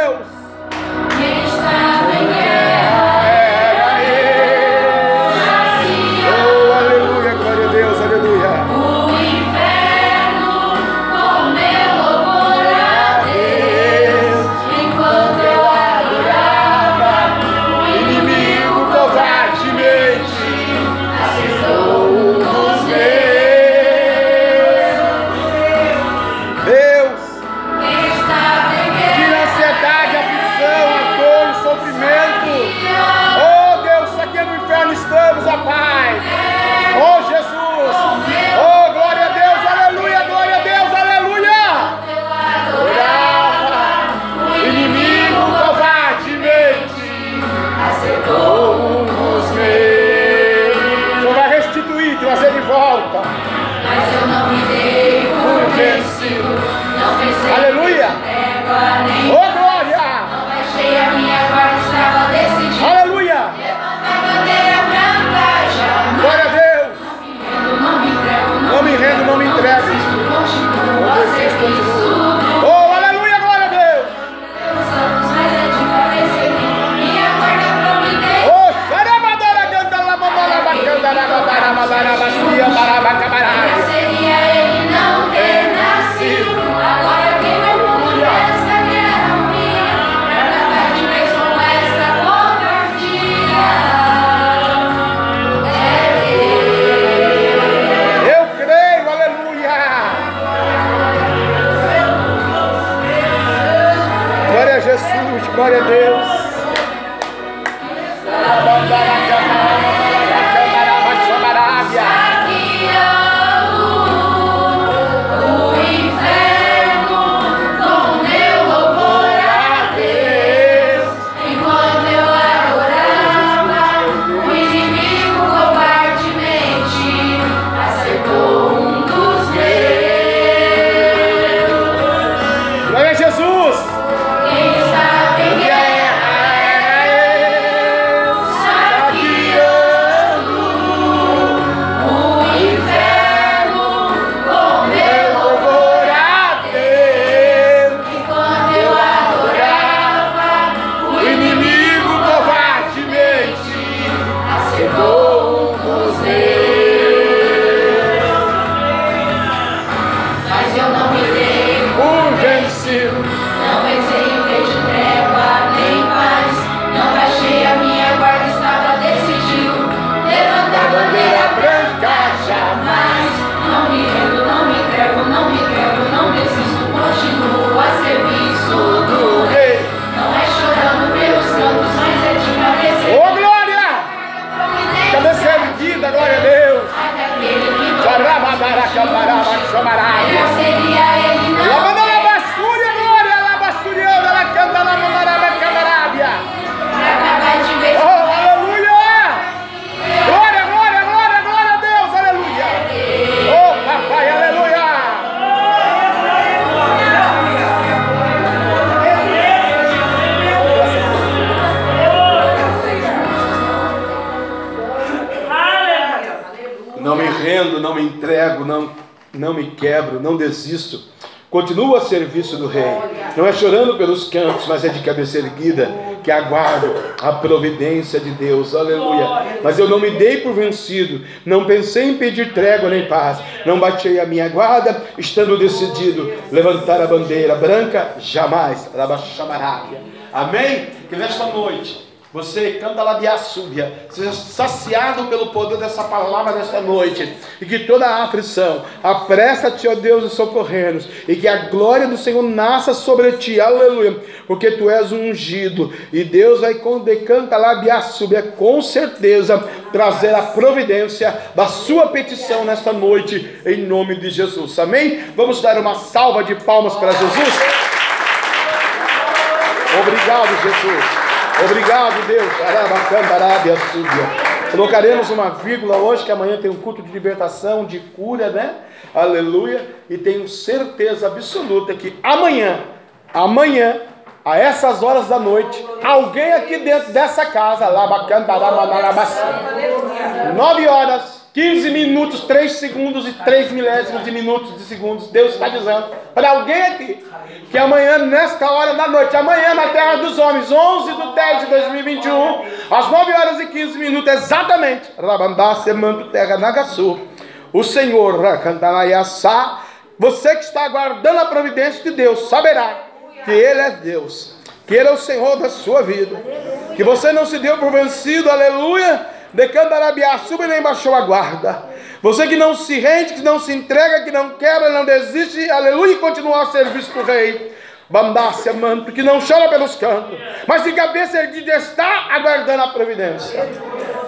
A: Xarabadara, chamarada.
E: Eu seria ele, não.
A: Lavandara, basúria, glória, labasturiana, la canta, la mandaraba, camarabia.
E: Pra acabar de vez
A: Oh, aleluia! Glória, glória, glória, glória a Deus, aleluia! Oh, papai, aleluia! Não me rendo, não me entrego, não, não me quebro, não desisto. Continuo a serviço do Rei. Não é chorando pelos cantos, mas é de cabeça erguida que aguardo a providência de Deus. Aleluia. Mas eu não me dei por vencido. Não pensei em pedir trégua nem paz. Não baixei a minha guarda, estando decidido levantar a bandeira branca, jamais. Amém? Que nesta noite você canta Assúbia, seja saciado pelo poder dessa palavra nesta noite, e que toda a aflição, apressa-te, ó Deus, e socorrer-nos, e que a glória do Senhor nasça sobre ti, aleluia, porque tu és um ungido, e Deus vai, quando canta lá de Assúbia, com certeza, trazer a providência da sua petição nesta noite, em nome de Jesus, amém? Vamos dar uma salva de palmas para Jesus? Obrigado, Jesus. Obrigado, Deus. Colocaremos uma vírgula hoje, que amanhã tem um culto de libertação, de cura, né? Aleluia. E tenho certeza absoluta que amanhã, amanhã, a essas horas da noite, alguém aqui dentro dessa casa, Labacandarabadarabaçã, 9 horas, 15 minutos, 3 segundos e 3 milésimos de minutos de segundos, Deus está dizendo para alguém aqui, que amanhã, nesta hora da noite, amanhã na terra dos homens, 11 de 10 de 2021, às 9 horas e 15 minutos, exatamente, Rabandá, Semanto, Terra, Nagaçu, o Senhor, você que está aguardando a providência de Deus, saberá que Ele é Deus, que Ele é o Senhor da sua vida, que você não se deu por vencido, aleluia, de Candarabiá, suba nem baixou a guarda. Você que não se rende, que não se entrega, que não quebra, não desiste, aleluia, e continua ao serviço do rei. Bandácia, manto, que não chora pelos cantos, mas de cabeça erguida está aguardando a providência.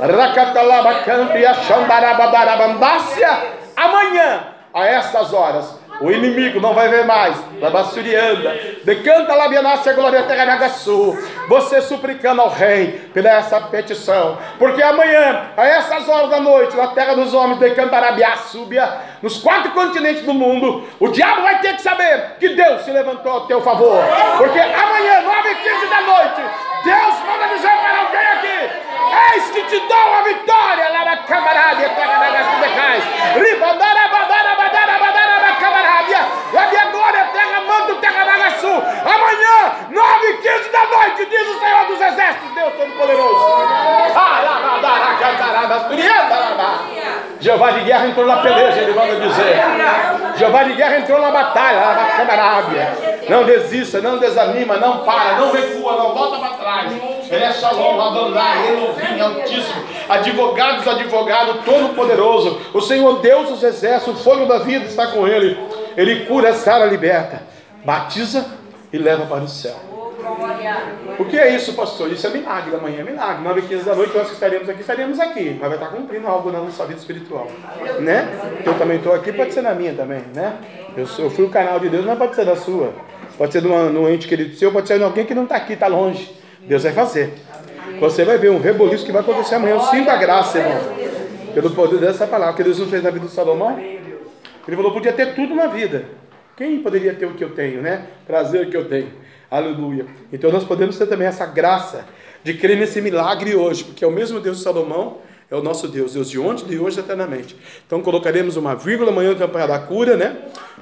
A: Racatalaba canto e a xandarababarabandácia, amanhã, a essas horas, O inimigo não vai ver mais. Decanta labianasse a glória terra Você suplicando ao rei pela essa petição. Porque amanhã, a essas horas da noite, na terra dos homens, decantarabiá, súbia, nos quatro continentes do mundo, o diabo vai ter que saber que Deus se levantou ao teu favor. Porque amanhã, 9 e 15 da noite, Deus manda dizer para alguém aqui: Eis que te dou a vitória lá na camarádia, terra da Gastudecai. Ribandara, badara, badara, badara, na camarádia. E a minha glória, terra, manto, terra da sul. Amanhã, 9 e 15 da noite, diz o Senhor dos Exércitos, Deus Todo-Poderoso. Jeová de guerra entrou na peleja, ele manda dizer. Jeová de guerra entrou na batalha, na camarádia. Não desista, não desanima, não para, não recua, não volta para trás. Ele é Shalom, Adonai, Elohim, Altíssimo, advogados, advogado, todo-poderoso. O Senhor Deus dos exércitos, o fogo da vida está com ele. Ele cura, sara, liberta, batiza e leva para o céu. O que é isso, pastor? Isso é milagre da manhã, é milagre. 9 h 15 da noite nós estaremos aqui, estaremos aqui. Mas vai estar cumprindo algo na nossa vida espiritual. Né? Eu também estou aqui, pode ser na minha também, né? Eu, eu fui o canal de Deus, mas pode ser da sua. Pode ser de um ente querido seu, pode ser de alguém que não está aqui, está longe. Deus vai fazer. Você vai ver um reboliço que vai acontecer amanhã. Eu sinto a graça, irmão. Pelo poder dessa palavra que Deus não fez na vida do Salomão. Ele falou: podia ter tudo na vida. Quem poderia ter o que eu tenho, né? Prazer que eu tenho. Aleluia. Então nós podemos ter também essa graça de crer nesse milagre hoje, porque é o mesmo Deus de Salomão, é o nosso Deus, Deus de ontem, de hoje eternamente. Então colocaremos uma vírgula amanhã no campanha da cura, né?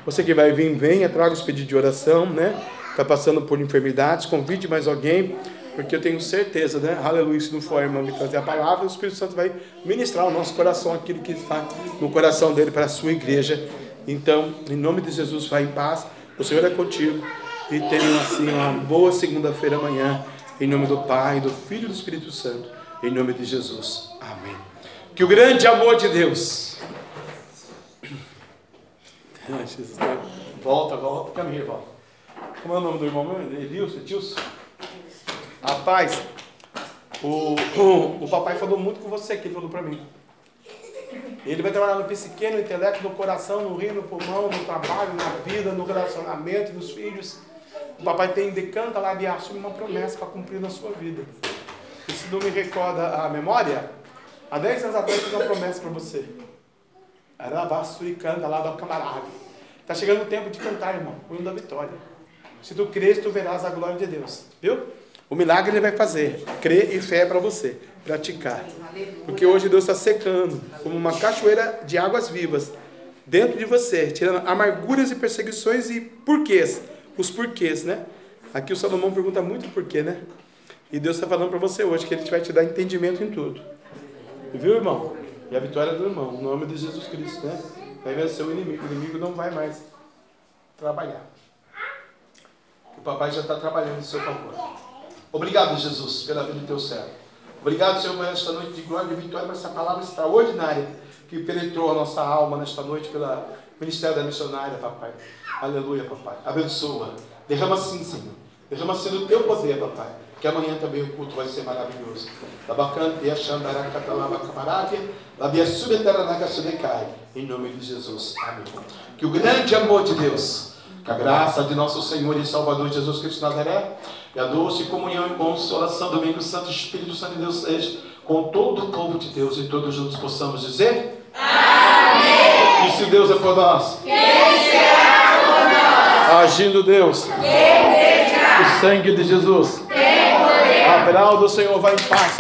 A: Você que vai vir, venha, traga os pedidos de oração, né? Está passando por enfermidades, convide mais alguém, porque eu tenho certeza, né? Aleluia, se não for a irmã me trazer a palavra, o Espírito Santo vai ministrar ao nosso coração aquilo que está no coração dele para a sua igreja. Então, em nome de Jesus, vá em paz. O Senhor é contigo. E tenham assim uma boa segunda-feira amanhã. Em nome do Pai, do Filho e do Espírito Santo. Em nome de Jesus. Amém. Que o grande amor de Deus. Volta, volta, caminho, volta. Como é o nome do irmão meu? Edilson? Edilson? Rapaz, o, o, o papai falou muito com você aqui, ele falou para mim. Ele vai trabalhar no psique, no intelecto, no coração, no rio, no pulmão, no trabalho, na vida, no relacionamento, nos filhos. O papai tem decanta lá e assume uma promessa para cumprir na sua vida. E se não me recorda a memória, há 10 anos atrás eu fiz uma promessa para você. Era e canta lá da camarada. Está chegando o tempo de cantar, irmão, o hino da vitória. Se tu crês, tu verás a glória de Deus. Viu? O milagre ele vai fazer. Crer e fé é para você praticar. Porque hoje Deus está secando como uma cachoeira de águas vivas dentro de você, tirando amarguras e perseguições e porquês. Os porquês, né? Aqui o Salomão pergunta muito porquê, né? E Deus está falando para você hoje que Ele vai te dar entendimento em tudo. Viu, irmão? E a vitória do irmão, no nome de Jesus Cristo, né? Vai vencer o inimigo. O inimigo não vai mais trabalhar. O papai já está trabalhando em seu favor. Obrigado, Jesus, pela vida do teu servo. Obrigado, Senhor, por esta noite de glória e vitória, por essa palavra extraordinária que penetrou a nossa alma nesta noite pelo ministério da missionária, papai. Aleluia, papai. Abençoa. Derrama sim, Senhor. Derrama assim no teu poder, papai. Que amanhã também o culto vai ser maravilhoso. Em nome de Jesus. Amém. Que o grande amor de Deus, que a graça de nosso Senhor e Salvador Jesus Cristo Nazaré, e a doce comunhão e consolação do Domingo Santo Espírito Santo de Deus seja com todo o povo de Deus e todos juntos possamos dizer: Amém. E se Deus é por nós, quem será por nós? Agindo Deus, quem o sangue de Jesus, quem A palavra do Senhor vai em paz.